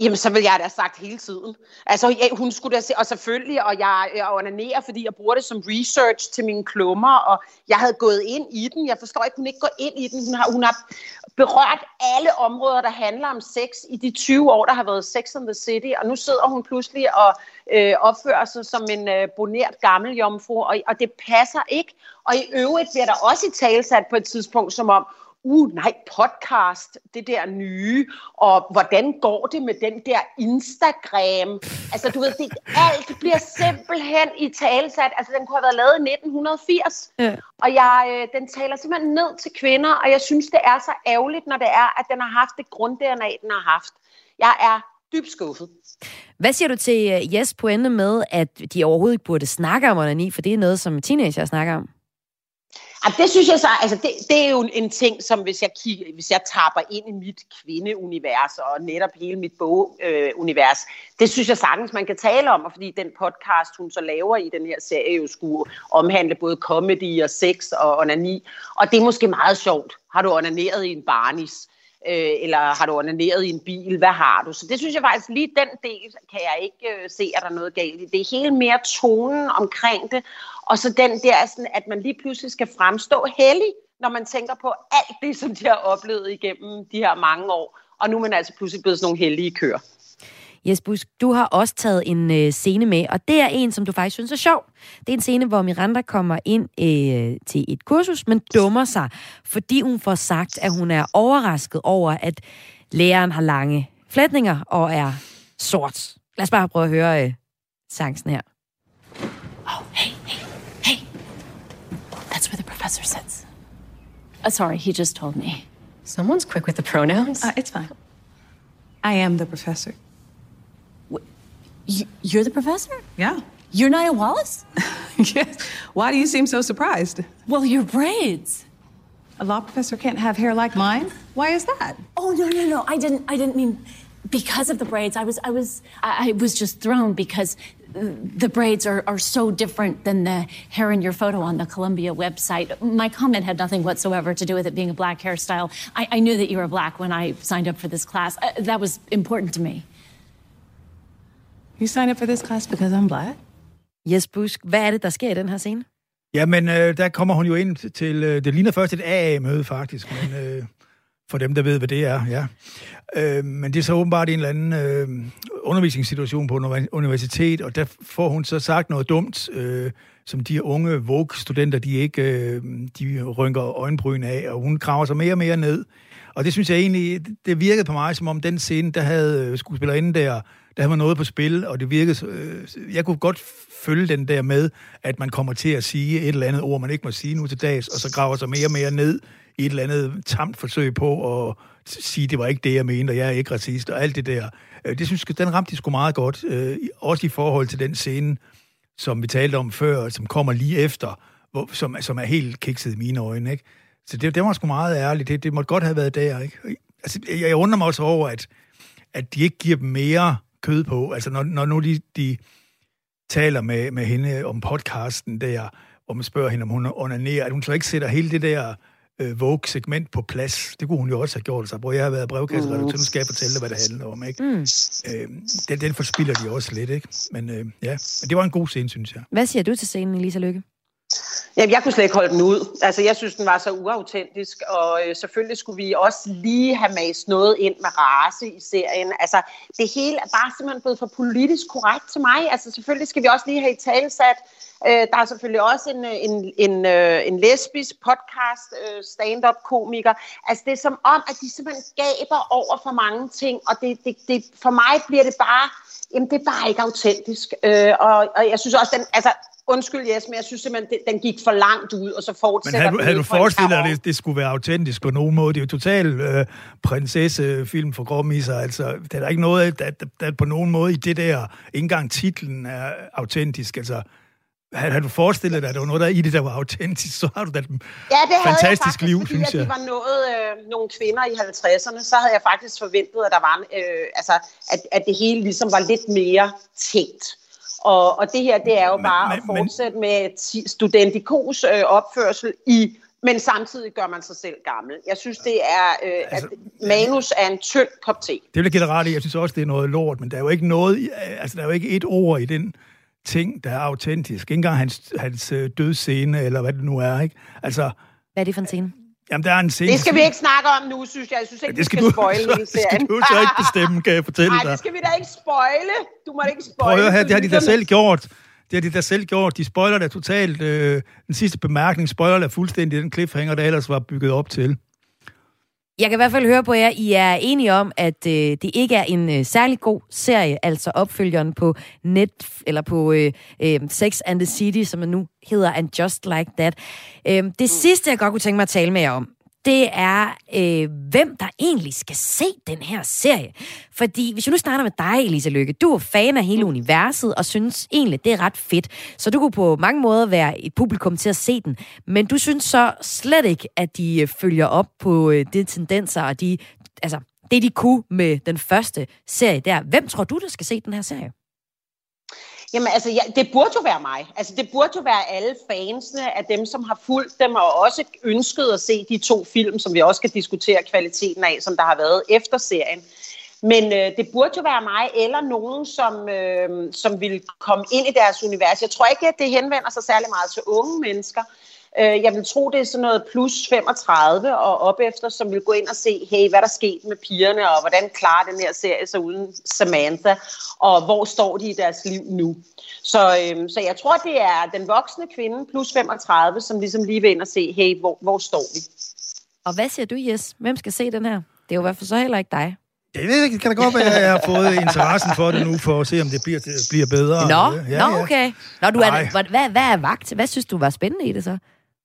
Jamen, så vil jeg da have sagt hele tiden. Altså, ja, hun skulle da se, og selvfølgelig, og jeg, jeg onanerer, fordi jeg bruger det som research til mine klummer, og jeg havde gået ind i den. Jeg forstår ikke, hun ikke går ind i den. Hun har, hun har berørt alle områder, der handler om sex i de 20 år, der har været Sex and the City, og nu sidder hun pludselig og øh, opfører sig som en øh, bonert gammel jomfru, og, og det passer ikke. Og i øvrigt bliver der også i talsat på et tidspunkt, som om, uh nej, podcast, det der nye, og hvordan går det med den der Instagram? Altså du ved, det, alt bliver simpelthen i talsat. Altså den kunne have været lavet i 1980, ja. og jeg, øh, den taler simpelthen ned til kvinder, og jeg synes, det er så ærgerligt, når det er, at den har haft det grund-DNA, den har haft. Jeg er dybt skuffet. Hvad siger du til øh, Jes pointe med, at de overhovedet ikke burde snakke om onani, for det er noget, som teenager snakker om? Ja, det synes jeg så, altså det, det er jo en ting, som hvis jeg, kigger, hvis jeg tapper ind i mit kvindeunivers og netop hele mit bogunivers, øh, det synes jeg sagtens, man kan tale om, og fordi den podcast, hun så laver i den her serie, jo skulle omhandle både comedy og sex og onani, og det er måske meget sjovt. Har du onaneret i en barnis? Øh, eller har du onaneret i en bil, hvad har du? Så det synes jeg faktisk, lige den del kan jeg ikke øh, se, at der er noget galt i. Det er helt mere tonen omkring det, og så den der, sådan, at man lige pludselig skal fremstå heldig, når man tænker på alt det, som de har oplevet igennem de her mange år. Og nu er man altså pludselig blevet sådan nogle heldige køer. Jesbus, du har også taget en øh, scene med, og det er en, som du faktisk synes er sjov. Det er en scene, hvor Miranda kommer ind øh, til et kursus, men dummer sig, fordi hun får sagt, at hun er overrasket over, at læreren har lange flætninger og er sort. Lad os bare prøve at høre øh, sangsen her. Oh, hey, hey, hey. That's where the professor sits. Oh, sorry, he just told me. Someone's quick with the pronouns. Uh, it's fine. I am the professor. You're the professor? Yeah. You're Nia Wallace? yes. Why do you seem so surprised? Well, your braids. A law professor can't have hair like mine? Why is that? Oh no, no, no. I didn't I didn't mean because of the braids. I was I was I, I was just thrown because the braids are, are so different than the hair in your photo on the Columbia website. My comment had nothing whatsoever to do with it being a black hairstyle. I, I knew that you were black when I signed up for this class. Uh, that was important to me. You signed up for this class because I'm black? Yes, Busk. Hvad er det, der sker i den her scene? Jamen, øh, der kommer hun jo ind til... Øh, det ligner først et AA-møde, faktisk, men øh, for dem, der ved, hvad det er, ja. Øh, men det er så åbenbart en eller anden øh, undervisningssituation på universitet, og der får hun så sagt noget dumt, øh, som de unge Vogue-studenter, de ikke øh, de rynker øjenbryn af, og hun graver sig mere og mere ned. Og det synes jeg egentlig, det virkede på mig, som om den scene, der havde øh, skuespillerinden der der var noget på spil, og det virkede... Øh, jeg kunne godt følge den der med, at man kommer til at sige et eller andet ord, man ikke må sige nu til dags, og så graver sig mere og mere ned i et eller andet tamt forsøg på at sige, det var ikke det, jeg mente, og jeg er ikke racist, og alt det der. Øh, det synes jeg, den ramte de sgu meget godt, øh, også i forhold til den scene, som vi talte om før, som kommer lige efter, hvor, som, som er helt kikset i mine øjne, ikke? Så det, det var sgu meget ærligt. Det, det måtte godt have været der, ikke? Altså, jeg, jeg undrer mig også over, at, at de ikke giver dem mere kød på. Altså, når, når nu de, de taler med, med hende om podcasten der, og man spørger hende, om hun onanerer, at hun så ikke sætter hele det der øh, Vogue-segment på plads. Det kunne hun jo også have gjort sig, hvor jeg har været brevkasseredaktør, nu skal jeg fortælle dig, hvad det handler om, ikke? Mm. Øh, den, den forspiller de også lidt, ikke? Men øh, ja, men det var en god scene, synes jeg. Hvad siger du til scenen, Lisa Lykke? Jamen, jeg kunne slet ikke holde den ud. Altså, jeg synes, den var så uautentisk, og øh, selvfølgelig skulle vi også lige have mast noget ind med race i serien. Altså, det hele er bare simpelthen blevet for politisk korrekt til mig. Altså, selvfølgelig skal vi også lige have i talesat. Øh, der er selvfølgelig også en, øh, en, en, øh, en lesbisk podcast, øh, stand-up-komiker. Altså, det er som om, at de simpelthen gaber over for mange ting, og det, det, det, for mig bliver det bare jamen det er bare ikke autentisk. Øh, og, og jeg synes også, den, altså Undskyld, Jes, men jeg synes simpelthen, den gik for langt ud, og så fortsætter Men havde, du, havde du forestillet dig, at det, det skulle være autentisk på nogen måde? Det er jo totalt øh, prinsessefilm for gråmisser. Altså, der er ikke noget, der, der, der på nogen måde i det der, ikke engang titlen er autentisk. Altså, havde, du forestillet dig, at der var noget der i det, der var autentisk, så har du da et ja, det fantastisk faktisk, liv, synes jeg. de var nået øh, nogle kvinder i 50'erne, så havde jeg faktisk forventet, at der var en, øh, altså, at, at det hele ligesom var lidt mere tænkt. Og, og det her, det er jo bare men, men, at fortsætte med studentikos øh, opførsel i men samtidig gør man sig selv gammel. Jeg synes, det er, øh, altså, at manus er en tynd kop te. Det vil jeg give dig ret i. Jeg synes også, det er noget lort, men der er jo ikke noget, altså der er jo ikke et ord i den ting, der er autentisk. Ikke engang hans, hans øh, dødsscene, eller hvad det nu er, ikke? Altså... Hvad er det for en scene? Jamen, der er en scene... Det skal vi ikke snakke om nu, synes jeg. Jeg synes ikke, ja, det skal vi skal spoile hele serien. Det skal du så ikke bestemme, kan jeg fortælle dig. Nej, det skal vi da ikke spoile. Du må da ikke spoile. Prøv at høre, det har de da selv gjort. Det har de da selv gjort. De spoiler da totalt. Øh, den sidste bemærkning spoiler da fuldstændig den cliffhanger, der ellers var bygget op til. Jeg kan i hvert fald høre på jer, I er enige om, at øh, det ikke er en øh, særlig god serie, altså opfølgeren på net eller på øh, øh, Sex and the City, som nu hedder And Just Like That. Øh, det sidste, jeg godt kunne tænke mig at tale med jer om, det er, øh, hvem der egentlig skal se den her serie. Fordi hvis jeg nu starter med dig, Elisa Lykke, du er fan af hele universet og synes egentlig, det er ret fedt. Så du kunne på mange måder være et publikum til at se den. Men du synes så slet ikke, at de øh, følger op på øh, de tendenser og de, altså, det, de kunne med den første serie der. Hvem tror du, der skal se den her serie? Jamen altså, ja, det burde jo være mig. Altså, det burde jo være alle fansene af dem, som har fulgt dem, og også ønsket at se de to film, som vi også skal diskutere kvaliteten af, som der har været efter serien. Men øh, det burde jo være mig, eller nogen, som, øh, som vil komme ind i deres univers. Jeg tror ikke, at det henvender sig særlig meget til unge mennesker, Øh, jeg vil tro, det er sådan noget plus 35 og op efter, som vil gå ind og se, hey, hvad der er sket med pigerne, og hvordan klarer den her serie sig uden Samantha, og hvor står de i deres liv nu. Så, øh, så jeg tror, det er den voksne kvinde plus 35, som ligesom lige vil ind og se, hey, hvor, hvor står vi? Og hvad siger du, Jes? Hvem skal se den her? Det er jo i hvert fald så heller ikke dig. Det ved jeg ikke. Kan da godt være, at jeg har fået interessen for det nu, for at se, om det bliver, det bliver bedre. Nå, ja, nå okay. Nå, du er, hvad, hvad er vagt? Hvad synes du var spændende i det så?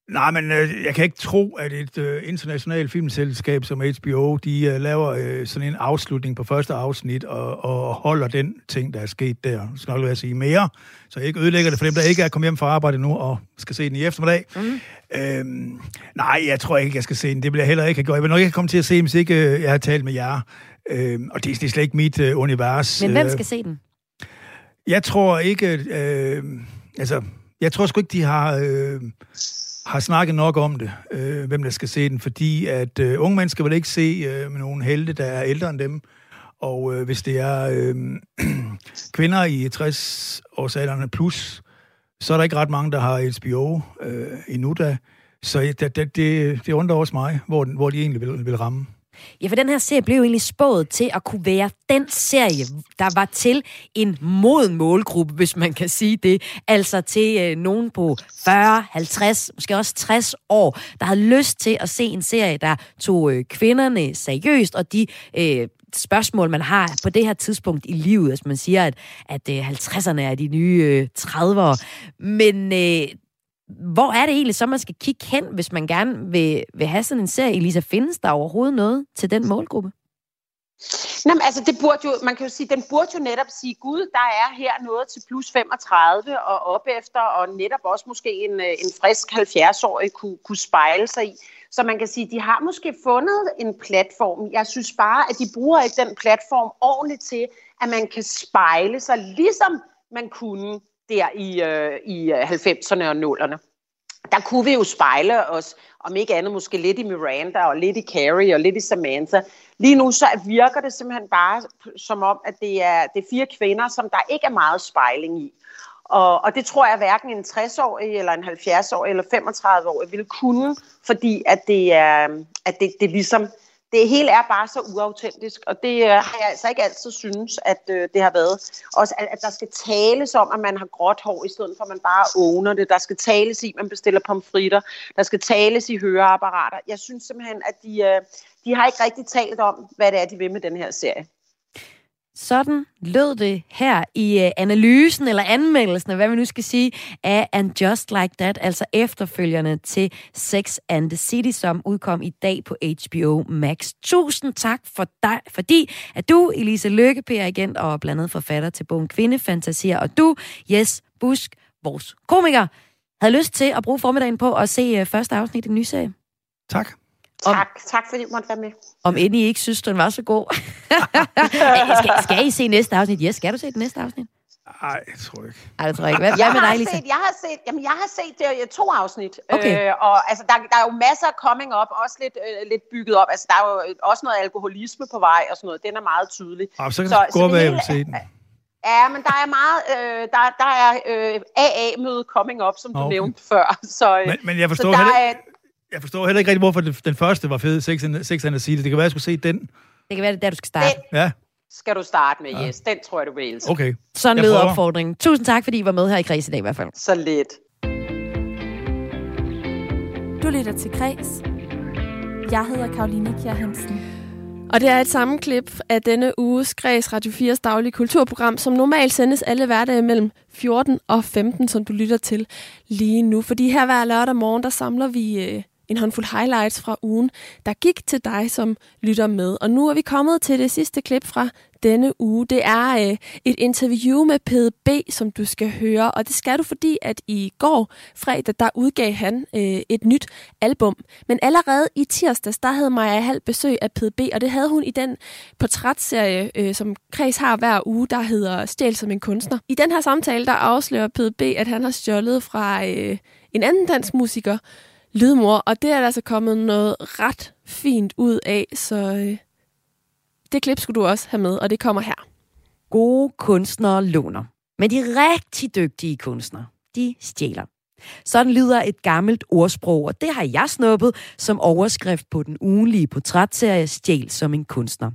Nej, men øh, jeg kan ikke tro, at et øh, internationalt filmselskab som HBO, de øh, laver øh, sådan en afslutning på første afsnit og, og holder den ting, der er sket der. Så skal jeg sige mere, så jeg ikke ødelægger det for dem, der ikke er kommet hjem fra arbejde nu og skal se den i eftermiddag. Mm. Øhm, nej, jeg tror ikke, jeg skal se den. Det vil jeg heller ikke have gjort. Jeg vil nok ikke komme til at se den, hvis ikke øh, jeg har talt med jer. Øhm, og det, det er slet ikke mit øh, univers. Men hvem øh. skal se den? Jeg tror ikke... Øh, altså, jeg tror sgu ikke, de har... Øh, har snakket nok om det, øh, hvem der skal se den, fordi at øh, unge mennesker vil ikke se øh, nogen helte, der er ældre end dem. Og øh, hvis det er øh, kvinder i 60-årsalderne plus, så er der ikke ret mange, der har HBO øh, endnu da. Så det, det, det, det undrer også mig, hvor, hvor de egentlig vil, vil ramme. Ja, for den her serie blev jo egentlig spået til at kunne være den serie, der var til en moden målgruppe, hvis man kan sige det. Altså til øh, nogen på 40, 50, måske også 60 år, der havde lyst til at se en serie, der tog øh, kvinderne seriøst, og de øh, spørgsmål, man har på det her tidspunkt i livet. Altså man siger, at, at øh, 50'erne er de nye øh, 30'ere. Men... Øh, hvor er det egentlig så, man skal kigge hen, hvis man gerne vil, vil have sådan en serie? Elisa, findes der overhovedet noget til den målgruppe? Nå, men altså, det burde jo, man kan jo sige, den burde jo netop sige, gud, der er her noget til plus 35 og op efter, og netop også måske en, øh, en frisk 70-årig kunne, kunne spejle sig i. Så man kan sige, de har måske fundet en platform. Jeg synes bare, at de bruger ikke den platform ordentligt til, at man kan spejle sig, ligesom man kunne der i, øh, i øh, 90'erne og 0'erne. Der kunne vi jo spejle os, om ikke andet måske lidt i Miranda og lidt i Carrie og lidt i Samantha. Lige nu så virker det simpelthen bare som om, at det er, det er fire kvinder, som der ikke er meget spejling i. Og, og det tror jeg hverken en 60-årig, eller en 70-årig, eller 35-årig ville kunne, fordi at det er, at det, det ligesom, det hele er bare så uautentisk, og det øh, har jeg altså ikke altid synes, at øh, det har været. Også at, at der skal tales om, at man har gråt hår, i stedet for at man bare owner det. Der skal tales i, at man bestiller pomfritter. Der skal tales i høreapparater. Jeg synes simpelthen, at de, øh, de har ikke rigtig talt om, hvad det er, de vil med den her serie. Sådan lød det her i øh, analysen eller anmeldelsen, hvad vi nu skal sige, af And Just Like That, altså efterfølgerne til Sex and the City, som udkom i dag på HBO Max. Tusind tak for dig, fordi at du, Elise Lykke, PR-agent og blandet forfatter til bogen Kvindefantasier, og du, Jes Busk, vores komiker, havde lyst til at bruge formiddagen på at se øh, første afsnit i den nye serie. Tak. Om, tak, tak fordi du måtte være med. Om end I ikke synes, den var så god. skal, skal I se næste afsnit? Ja, skal du se det næste afsnit? Nej, jeg tror ikke. Nej, det tror jeg ikke. Hvad, jeg, hvad med har dig, Lisa? set, jeg har set, jamen, jeg har set det, to afsnit. Okay. Øh, og altså, der, der er jo masser af coming up, også lidt, øh, lidt bygget op. Altså, der er jo også noget alkoholisme på vej og sådan noget. Den er meget tydelig. Ah, så kan det gå være, jeg vil se den. Ja, men der er meget, øh, der, der er øh, AA-møde coming up, som du Okay. nævnte før. Så, øh, Men, men jeg så forstår der heller er, Jeg forstår heller ikke rigtig, hvorfor den, den første var fed, Sex and, Sex and the City. Det kan være, jeg skulle se den. Det kan være, det er der, du skal starte. Ja, skal du starte med, yes. Den tror jeg, du vil elske. okay. Sådan Jeg lød prøver. opfordringen. Tusind tak, fordi I var med her i Kreds i dag i hvert fald. Så lidt. Du lytter til Græs. Jeg hedder Karoline Kjær Hansen. Og det er et sammenklip af denne uges Græs Radio 4's daglige kulturprogram, som normalt sendes alle hverdage mellem 14 og 15, som du lytter til lige nu. Fordi her hver lørdag morgen, der samler vi øh, en håndfuld highlights fra ugen, der gik til dig, som lytter med. Og nu er vi kommet til det sidste klip fra denne uge. Det er øh, et interview med PDB, som du skal høre, og det skal du, fordi at i går fredag, der udgav han øh, et nyt album. Men allerede i tirsdags, der havde Maja Hall besøg af PDB, og det havde hun i den portrætserie, øh, som Kreds har hver uge, der hedder Stjæl som en kunstner. I den her samtale, der afslører PDB, at han har stjålet fra øh, en anden dansk musiker, Lydmor, og det er der altså kommet noget ret fint ud af, så øh, det klip skulle du også have med, og det kommer her. Gode kunstnere låner. Men de rigtig dygtige kunstnere, de stjæler. Sådan lyder et gammelt ordsprog, og det har jeg snuppet som overskrift på den ugenlige portrætserie Stjæl som en kunstner.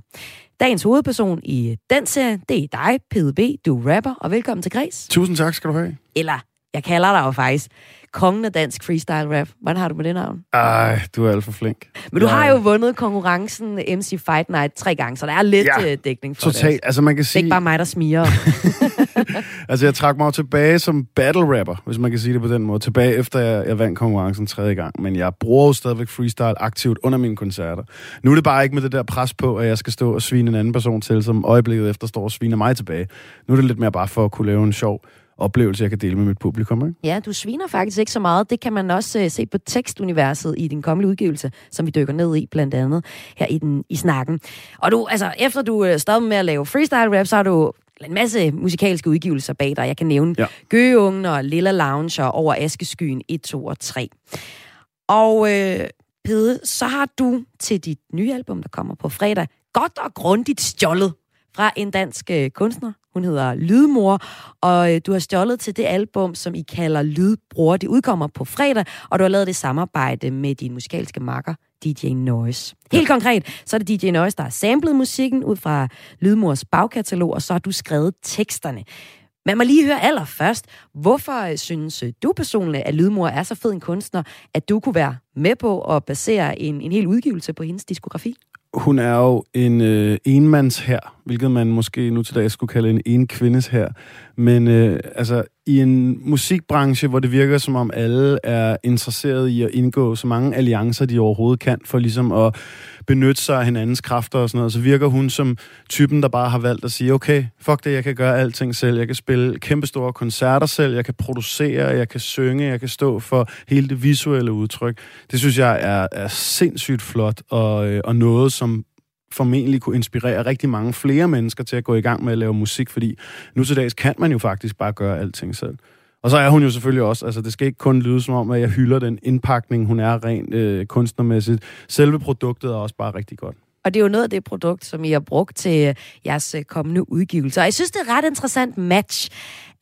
Dagens hovedperson i den serie, det er dig, PDB, du er rapper, og velkommen til Græs. Tusind tak skal du have. Eller, jeg kalder dig jo faktisk kongen af dansk freestyle rap. Hvordan har du med det navn? Ej, du er alt for flink. Men du Jeg- har jo vundet konkurrencen MC Fight Night tre gange, så der er lidt Ja, ja, dækning for det. Totalt. Altså man kan Det er ikke sige, bare mig, der smiger. altså jeg trak mig tilbage som battle rapper, hvis man kan sige det på den måde. Tilbage efter jeg, jeg vandt konkurrencen tredje gang. Men jeg bruger jo stadigvæk freestyle aktivt under mine koncerter. Nu er det bare ikke med det der pres på, at jeg skal stå og svine en anden person til, som øjeblikket efter står og sviner mig tilbage. Nu er det lidt mere bare for at kunne lave en sjov oplevelse, jeg kan dele med mit publikum. Ikke? Ja, du sviner faktisk ikke så meget. Det kan man også uh, se på tekstuniverset i din kommende udgivelse, som vi dykker ned i blandt andet her i, den, i snakken. Og du, altså, efter du uh, stoppede med at lave freestyle rap, så har du en masse musikalske udgivelser bag dig. Jeg kan nævne ja. Gøgeungen og Lilla Lounge og Over Askeskyen 1, 2 og 3. Og øh, Pede, så har du til dit nye album, der kommer på fredag, godt og grundigt stjålet fra en dansk øh, kunstner. Hun hedder Lydmor, og øh, du har stjålet til det album, som I kalder Lydbror. Det udkommer på fredag, og du har lavet det samarbejde med din musikalske makker, DJ Noise. Helt konkret, så er det DJ Noise, der har samlet musikken ud fra Lydmors bagkatalog, og så har du skrevet teksterne. Man må lige høre allerførst, hvorfor øh, synes øh, du personligt, at Lydmor er så fed en kunstner, at du kunne være med på at basere en, en hel udgivelse på hendes diskografi? Hun er jo en øh, enmands her hvilket man måske nu til dag skulle kalde en en kvindes her. Men øh, altså, i en musikbranche, hvor det virker som om alle er interesseret i at indgå så mange alliancer, de overhovedet kan, for ligesom at benytte sig af hinandens kræfter og sådan noget, så virker hun som typen, der bare har valgt at sige, okay, fuck det, jeg kan gøre alting selv. Jeg kan spille kæmpestore koncerter selv, jeg kan producere, jeg kan synge, jeg kan stå for hele det visuelle udtryk. Det synes jeg er, er sindssygt flot, og, øh, og noget, som formentlig kunne inspirere rigtig mange flere mennesker til at gå i gang med at lave musik, fordi nu til dags kan man jo faktisk bare gøre alting selv. Og så er hun jo selvfølgelig også, altså det skal ikke kun lyde som om, at jeg hylder den indpakning, hun er rent øh, kunstnermæssigt. Selve produktet er også bare rigtig godt. Og det er jo noget af det produkt, som I har brugt til øh, jeres øh, kommende udgivelser. Og jeg synes, det er et ret interessant match.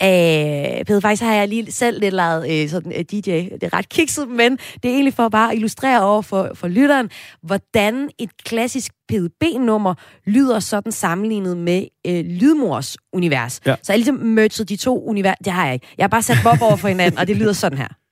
Æh, Peder, faktisk har jeg lige selv lidt lavet øh, sådan, uh, DJ. Det er ret kikset, men det er egentlig for at bare illustrere over for, for lytteren, hvordan et klassisk PDB-nummer lyder sådan sammenlignet med øh, Lydmors univers. Ja. Så jeg ligesom merged de to univers. Det har jeg ikke. Jeg har bare sat Bob over for hinanden, og det lyder sådan her.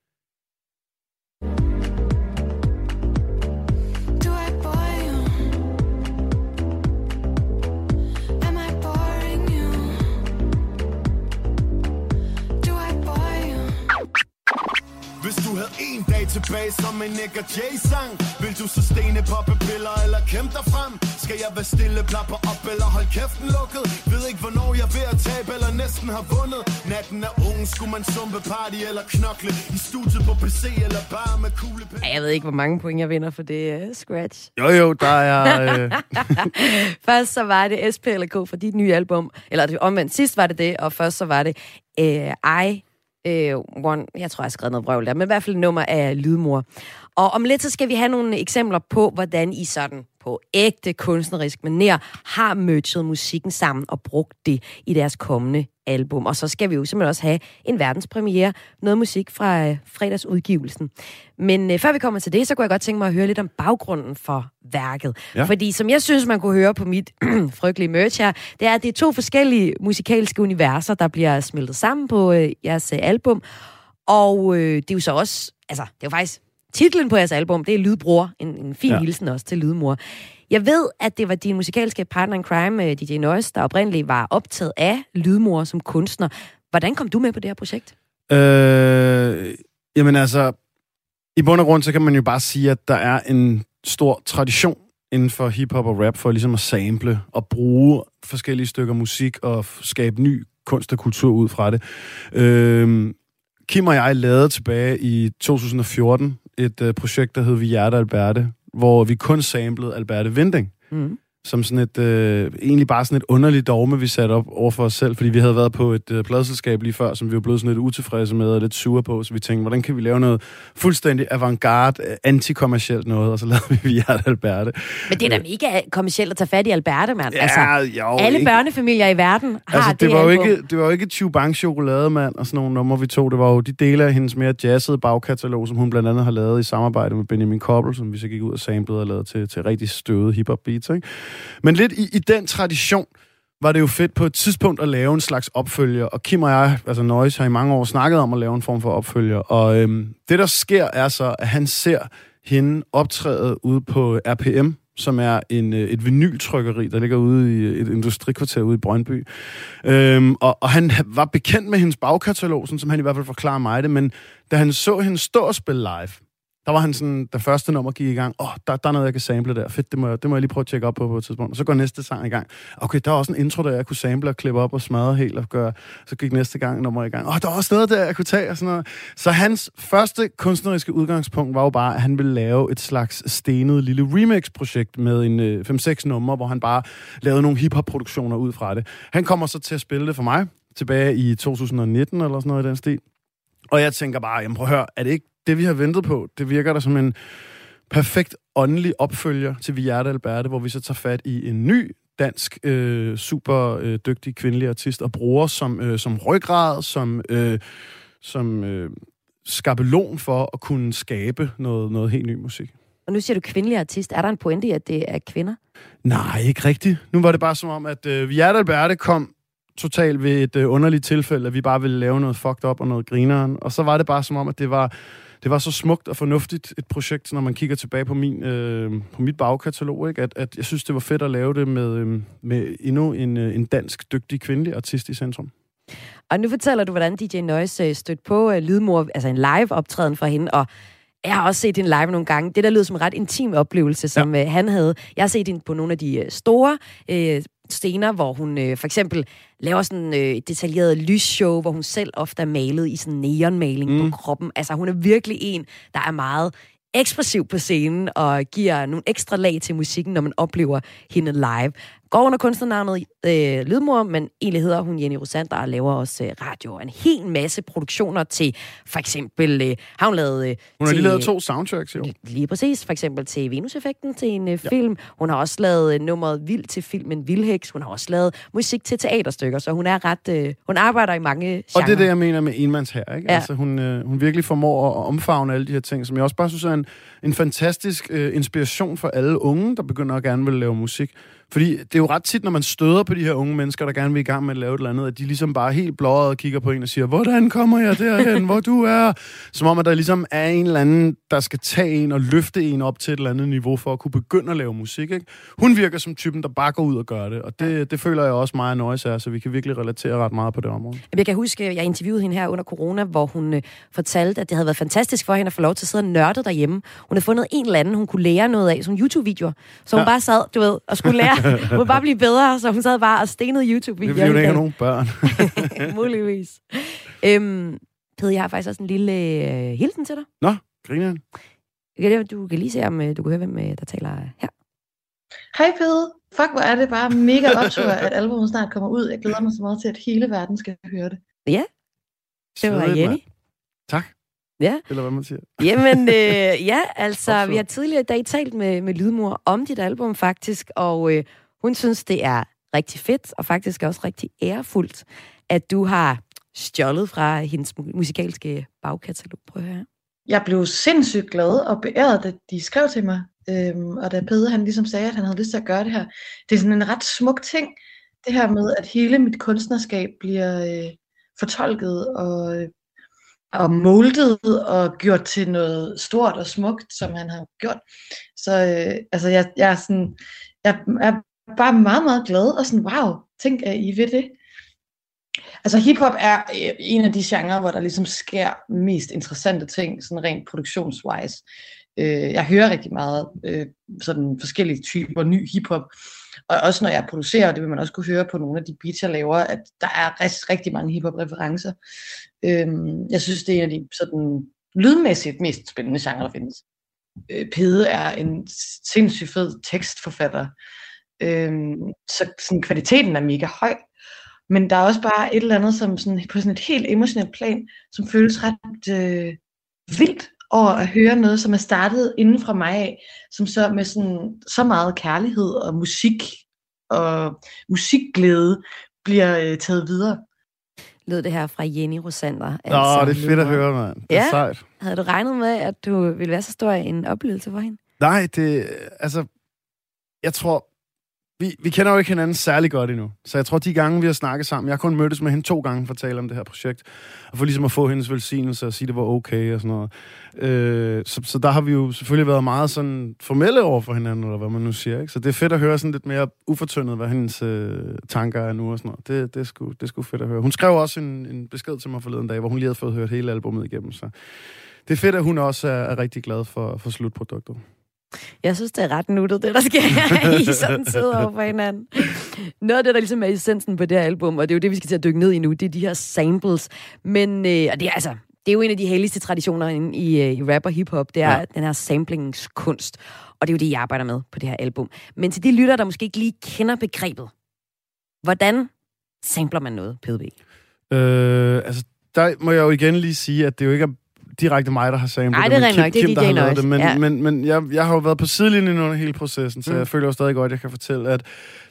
En dag tilbage som en Nick og Jay-sang Vil du så stene poppe piller eller kæmpe dig frem? Skal jeg være stille, plapper op eller hold kæften lukket? Ved ikke hvornår jeg er ved at tabe eller næsten har vundet. Natten er ung, skulle man sumpe party eller knokle? I studiet på PC eller bare med kugle ja, Jeg ved ikke, hvor mange point jeg vinder for det uh, scratch. Jo jo, der er... Uh... først så var det SP eller K for dit nye album Eller det omvendt, sidst var det det Og først så var det uh, I øh, one, jeg tror, jeg har skrevet noget vrøvl der, men i hvert fald nummer af Lydmor. Og om lidt, så skal vi have nogle eksempler på, hvordan I sådan på ægte kunstnerisk manér har merged musikken sammen og brugt det i deres kommende album. Og så skal vi jo simpelthen også have en verdenspremiere, noget musik fra øh, fredagsudgivelsen. Men øh, før vi kommer til det, så kunne jeg godt tænke mig at høre lidt om baggrunden for værket. Ja. Fordi som jeg synes, man kunne høre på mit frygtelige merch her, det er, at det er to forskellige musikalske universer, der bliver smeltet sammen på øh, jeres øh, album. Og øh, det er jo så også, altså, det er jo faktisk titlen på jeres album, det er Lydbror. En, en fin ja. hilsen også til Lydmor. Jeg ved, at det var din musikalske partner in crime, øh, DJ Noise, der oprindeligt var optaget af Lydmor som kunstner. Hvordan kom du med på det her projekt? Øh, jamen altså, i bund og grund, så kan man jo bare sige, at der er en stor tradition inden for hiphop og rap for ligesom at sample og bruge forskellige stykker musik og skabe ny kunst og kultur ud fra det. Øh, Kim og jeg lavede tilbage i 2014 et øh, projekt, der hed Vi Hjerte Alberte, hvor vi kun samlede Alberte Vinding. Mm som sådan et, øh, egentlig bare sådan et underligt dogme, vi satte op over for os selv, fordi vi havde været på et øh, pladselskab lige før, som vi var blevet sådan lidt utilfredse med og lidt sure på, så vi tænkte, hvordan kan vi lave noget fuldstændig avantgarde, øh, antikommercielt noget, og så lavede vi Hjerte Alberte. Men det er da mega kommercielt at tage fat i Alberte, mand. Ja, altså, jo, alle ikke. børnefamilier i verden har altså, det, det var jo ikke, Det var jo ikke Chewbang chokolade, mand, og sådan nogle numre, vi tog. Det var jo de dele af hendes mere jazzede bagkatalog, som hun blandt andet har lavet i samarbejde med Benjamin Koppel, som vi så gik ud og samlede og lavede til, til rigtig støde hiphop beats, ikke? Men lidt i, i den tradition var det jo fedt på et tidspunkt at lave en slags opfølger, og Kim og jeg, altså Noise, har i mange år snakket om at lave en form for opfølger, og øhm, det der sker er så, at han ser hende optræde ude på RPM, som er en, øh, et vinyltrykkeri, der ligger ude i et industrikvarter ude i Brøndby. Øhm, og, og han var bekendt med hendes bagkatalog, sådan som han i hvert fald forklarer mig det, men da han så hende stå og spille live, der var han sådan, da første nummer gik i gang, åh, oh, der, der er noget, jeg kan sample der. Fedt, det må, jeg, det må jeg lige prøve at tjekke op på på et tidspunkt. Og så går næste sang i gang. Okay, der er også en intro, der jeg kunne sample og klippe op og smadre helt og gøre. Så gik næste gang nummer i gang. Åh, oh, der var også noget der, jeg kunne tage og sådan noget. Så hans første kunstneriske udgangspunkt var jo bare, at han ville lave et slags stenet lille remix-projekt med en øh, 5-6 nummer, numre, hvor han bare lavede nogle hip-hop-produktioner ud fra det. Han kommer så til at spille det for mig tilbage i 2019 eller sådan noget i den stil. Og jeg tænker bare, jamen prøv at høre, er det ikke det, vi har ventet på, det virker der som en perfekt åndelig opfølger til Vi Hjerte Alberte, hvor vi så tager fat i en ny dansk, øh, super øh, dygtig kvindelig artist og bruger som, øh, som ryggrad, som, øh, som øh, skabelon for at kunne skabe noget, noget helt ny musik. Og nu siger du kvindelig artist. Er der en pointe i, at det er kvinder? Nej, ikke rigtigt. Nu var det bare som om, at øh, Hjerte Alberte kom totalt ved et øh, underligt tilfælde, at vi bare ville lave noget fucked up og noget grineren. Og så var det bare som om, at det var det var så smukt og fornuftigt et projekt, når man kigger tilbage på, min, øh, på mit bagkatalog, ikke? At, at jeg synes, det var fedt at lave det med, øh, med endnu en, øh, en dansk, dygtig kvindelig artist i centrum. Og nu fortæller du, hvordan DJ Noise øh, stødte på øh, Lydmor, altså en live-optræden fra hende, og jeg har også set hende live nogle gange. Det der lyder som en ret intim oplevelse, som ja. øh, han havde. Jeg har set hende på nogle af de øh, store øh, scener, hvor hun øh, for eksempel laver sådan øh, et detaljeret lysshow, hvor hun selv ofte er malet i sådan neonmaling mm. på kroppen. Altså hun er virkelig en, der er meget ekspressiv på scenen og giver nogle ekstra lag til musikken, når man oplever hende live går under kunstnernavnet øh, Lydmor, men egentlig hedder hun Jenny Rosander og laver også øh, radio. En hel masse produktioner til, for eksempel, øh, har hun lavet... Øh, hun har lige lavet to soundtracks, jo. Lige præcis, for eksempel til Venus-effekten, til en øh, ja. film. Hun har også lavet øh, nummeret Vild til filmen Vildheks. Hun har også lavet musik til teaterstykker, så hun er ret... Øh, hun arbejder i mange genrer. Og det er det, jeg mener med enmands her, ikke? Ja. Altså, hun, øh, hun virkelig formår at omfavne alle de her ting, som jeg også bare synes er en, en fantastisk øh, inspiration for alle unge, der begynder at gerne vil lave musik. Fordi det er jo ret tit, når man støder på de her unge mennesker, der gerne vil i gang med at lave et eller andet, at de ligesom bare helt blåret og kigger på en og siger, hvordan kommer jeg derhen, hvor du er? Som om, at der ligesom er en eller anden, der skal tage en og løfte en op til et eller andet niveau for at kunne begynde at lave musik. Ikke? Hun virker som typen, der bare går ud og gør det, og det, det føler jeg også meget nøjes af, så vi kan virkelig relatere ret meget på det område. Jeg kan huske, jeg interviewede hende her under corona, hvor hun øh, fortalte, at det havde været fantastisk for hende at få lov til at sidde og nørde derhjemme. Hun havde fundet en eller anden, hun kunne lære noget af, som YouTube-videoer. Så hun ja. bare sad, du ved, og skulle lære må bare blive bedre, så hun sad bare og stenede YouTube-videoer. Det vil jo ikke nogen børn. Muligvis. Øhm, Pede, jeg har faktisk også en lille øh, hilsen til dig. Nå, griner Du kan lige se, om øh, du kan høre, hvem øh, der taler her. Hej Pede. Fuck, hvor er det bare mega optur, at albumet snart kommer ud. Jeg glæder mig så meget til, at hele verden skal høre det. Ja, det var Jenny. Tak. Ja. Eller hvad man siger. Jamen, øh, ja, altså, vi har tidligere i dag talt med, med Lydmor om dit album faktisk, og øh, hun synes, det er rigtig fedt, og faktisk også rigtig ærefuldt, at du har stjålet fra hendes musikalske bagkatalog. Prøv at høre. Jeg blev sindssygt glad og beæret, da de skrev til mig, øhm, og da Peder han ligesom sagde, at han havde lyst til at gøre det her. Det er sådan en ret smuk ting, det her med, at hele mit kunstnerskab bliver øh, fortolket og, og moldet og gjort til noget stort og smukt, som han har gjort. Så øh, altså, jeg, jeg, er sådan, jeg er bare meget, meget glad og sådan, wow, tænk, at I ved det. Altså hiphop er øh, en af de genrer, hvor der ligesom sker mest interessante ting, sådan rent produktionswise. Øh, jeg hører rigtig meget øh, sådan forskellige typer ny hiphop, og også når jeg producerer, det vil man også kunne høre på nogle af de beats, jeg laver, at der er rigtig, rigtig mange hiphop-referencer. Øhm, jeg synes, det er en af de sådan lydmæssigt mest spændende genre, der findes. Øh, Pede er en sindssygt fed tekstforfatter, Øhm, så sådan, kvaliteten er mega høj. Men der er også bare et eller andet som sådan, på sådan et helt emotionelt plan, som føles ret øh, vildt over at høre noget, som er startet inden fra mig af, som så med sådan, så meget kærlighed og musik og musikglæde bliver øh, taget videre. Lød det her fra Jenny Rosander. Altså, Nå, det er fedt at høre, mand. Det er ja. sejt. Havde du regnet med, at du ville være så stor en oplevelse for hende? Nej, det, altså, jeg tror, vi, vi kender jo ikke hinanden særlig godt endnu. Så jeg tror, de gange, vi har snakket sammen, jeg har kun mødtes med hende to gange for at tale om det her projekt. Og for ligesom at få hendes velsignelse og sige, det var okay og sådan noget. Øh, så, så der har vi jo selvfølgelig været meget sådan formelle over for hinanden, eller hvad man nu siger. Ikke? Så det er fedt at høre sådan lidt mere ufortyndet, hvad hendes øh, tanker er nu og sådan noget. Det, det, er sgu, det er sgu fedt at høre. Hun skrev også en, en besked til mig forleden dag, hvor hun lige havde fået hørt hele albumet igennem. Så det er fedt, at hun også er, er rigtig glad for, for slutproduktet. Jeg synes, det er ret nuttet, det der sker I sådan sidder over for hinanden. Noget af det, der ligesom er essensen på det her album, og det er jo det, vi skal til at dykke ned i nu, det er de her samples. Men øh, og det er altså, det er jo en af de helligste traditioner i, øh, i rap og hiphop, det er ja. den her samplingskunst. Og det er jo det, jeg arbejder med på det her album. Men til de lytter, der måske ikke lige kender begrebet, hvordan sampler man noget, PDB? Øh, altså, der må jeg jo igen lige sige, at det jo ikke er direkte mig, der har samlet Nej, det. Det er nok. Det er DJ Noise. Det. Men, ja. men, men jeg, jeg har jo været på sidelinjen under hele processen, så mm. jeg føler jo stadig godt, at jeg kan fortælle, at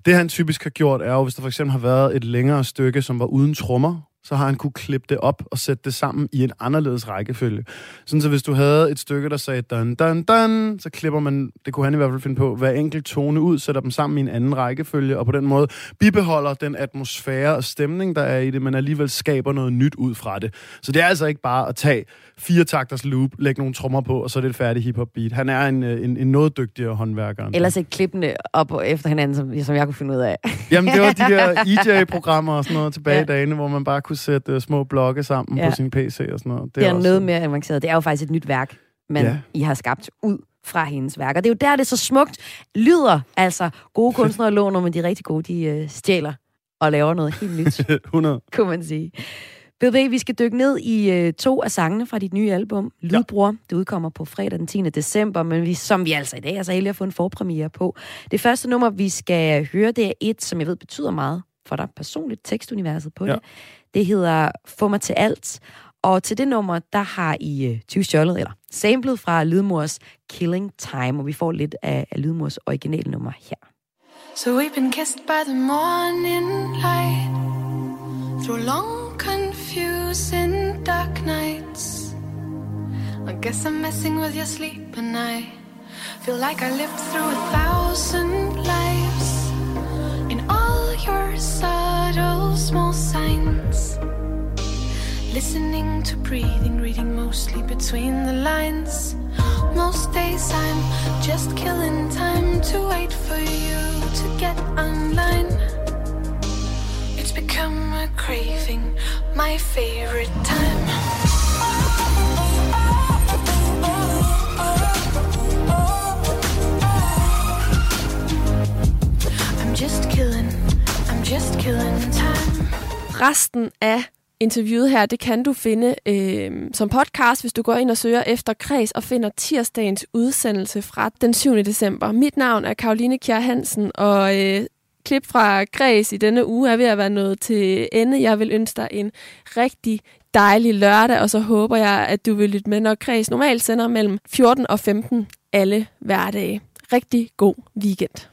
det han typisk har gjort, er jo, hvis der for eksempel har været et længere stykke, som var uden trommer, så har han kunne klippe det op og sætte det sammen i en anderledes rækkefølge. Sådan så hvis du havde et stykke, der sagde dun, dun, dun, så klipper man, det kunne han i hvert fald finde på, hver enkelt tone ud, sætter dem sammen i en anden rækkefølge, og på den måde bibeholder den atmosfære og stemning, der er i det, men alligevel skaber noget nyt ud fra det. Så det er altså ikke bare at tage fire takters loop, lægge nogle trommer på, og så er det et færdigt hiphop beat. Han er en, en, en noget dygtigere håndværker. Ellers ikke klippene op efter hinanden, som, som jeg kunne finde ud af. Jamen, det var de der EJ-programmer og sådan noget tilbage ja. i dagene, hvor man bare kunne sætte uh, små blokke sammen ja. på sin PC og sådan noget. Det, det er, er noget mere avanceret. Det er jo faktisk et nyt værk, man ja. I har skabt ud fra hendes værker. Det er jo der, det er så smukt lyder. Altså, gode kunstnere låner, men de rigtig gode, de uh, stjæler og laver noget helt nyt. 100. Kunne man sige. BB, vi skal dykke ned i øh, to af sangene fra dit nye album, Lydbror. Ja. Det udkommer på fredag den 10. december, men vi, som vi altså i dag er så heldige at få en forpremiere på. Det første nummer, vi skal høre, det er et, som jeg ved betyder meget for dig personligt, tekstuniverset på ja. det. Det hedder Få mig til alt. Og til det nummer, der har I øh, 20 stjålet, eller samlet fra Lydmors Killing Time, og vi får lidt af, af Lydmors originalnummer her. So we've been kissed by the morning light. Through long confusing dark nights. I guess I'm messing with your sleep and I Feel like I lived through a thousand lives. In all your subtle small signs. Listening to breathing, reading mostly between the lines. Most days I'm just killing time to wait for you to get online. It's become a craving, my favorite time. I'm just killing, I'm just killing time. Resten af interviewet her, det kan du finde øh, som podcast, hvis du går ind og søger efter Kreds og finder tirsdagens udsendelse fra den 7. december. Mit navn er Karoline Kjær Hansen, og øh, klip fra Kreds i denne uge er ved at være nået til ende. Jeg vil ønske dig en rigtig dejlig lørdag, og så håber jeg, at du vil lytte med, når Kreds normalt sender mellem 14 og 15 alle hverdage. Rigtig god weekend.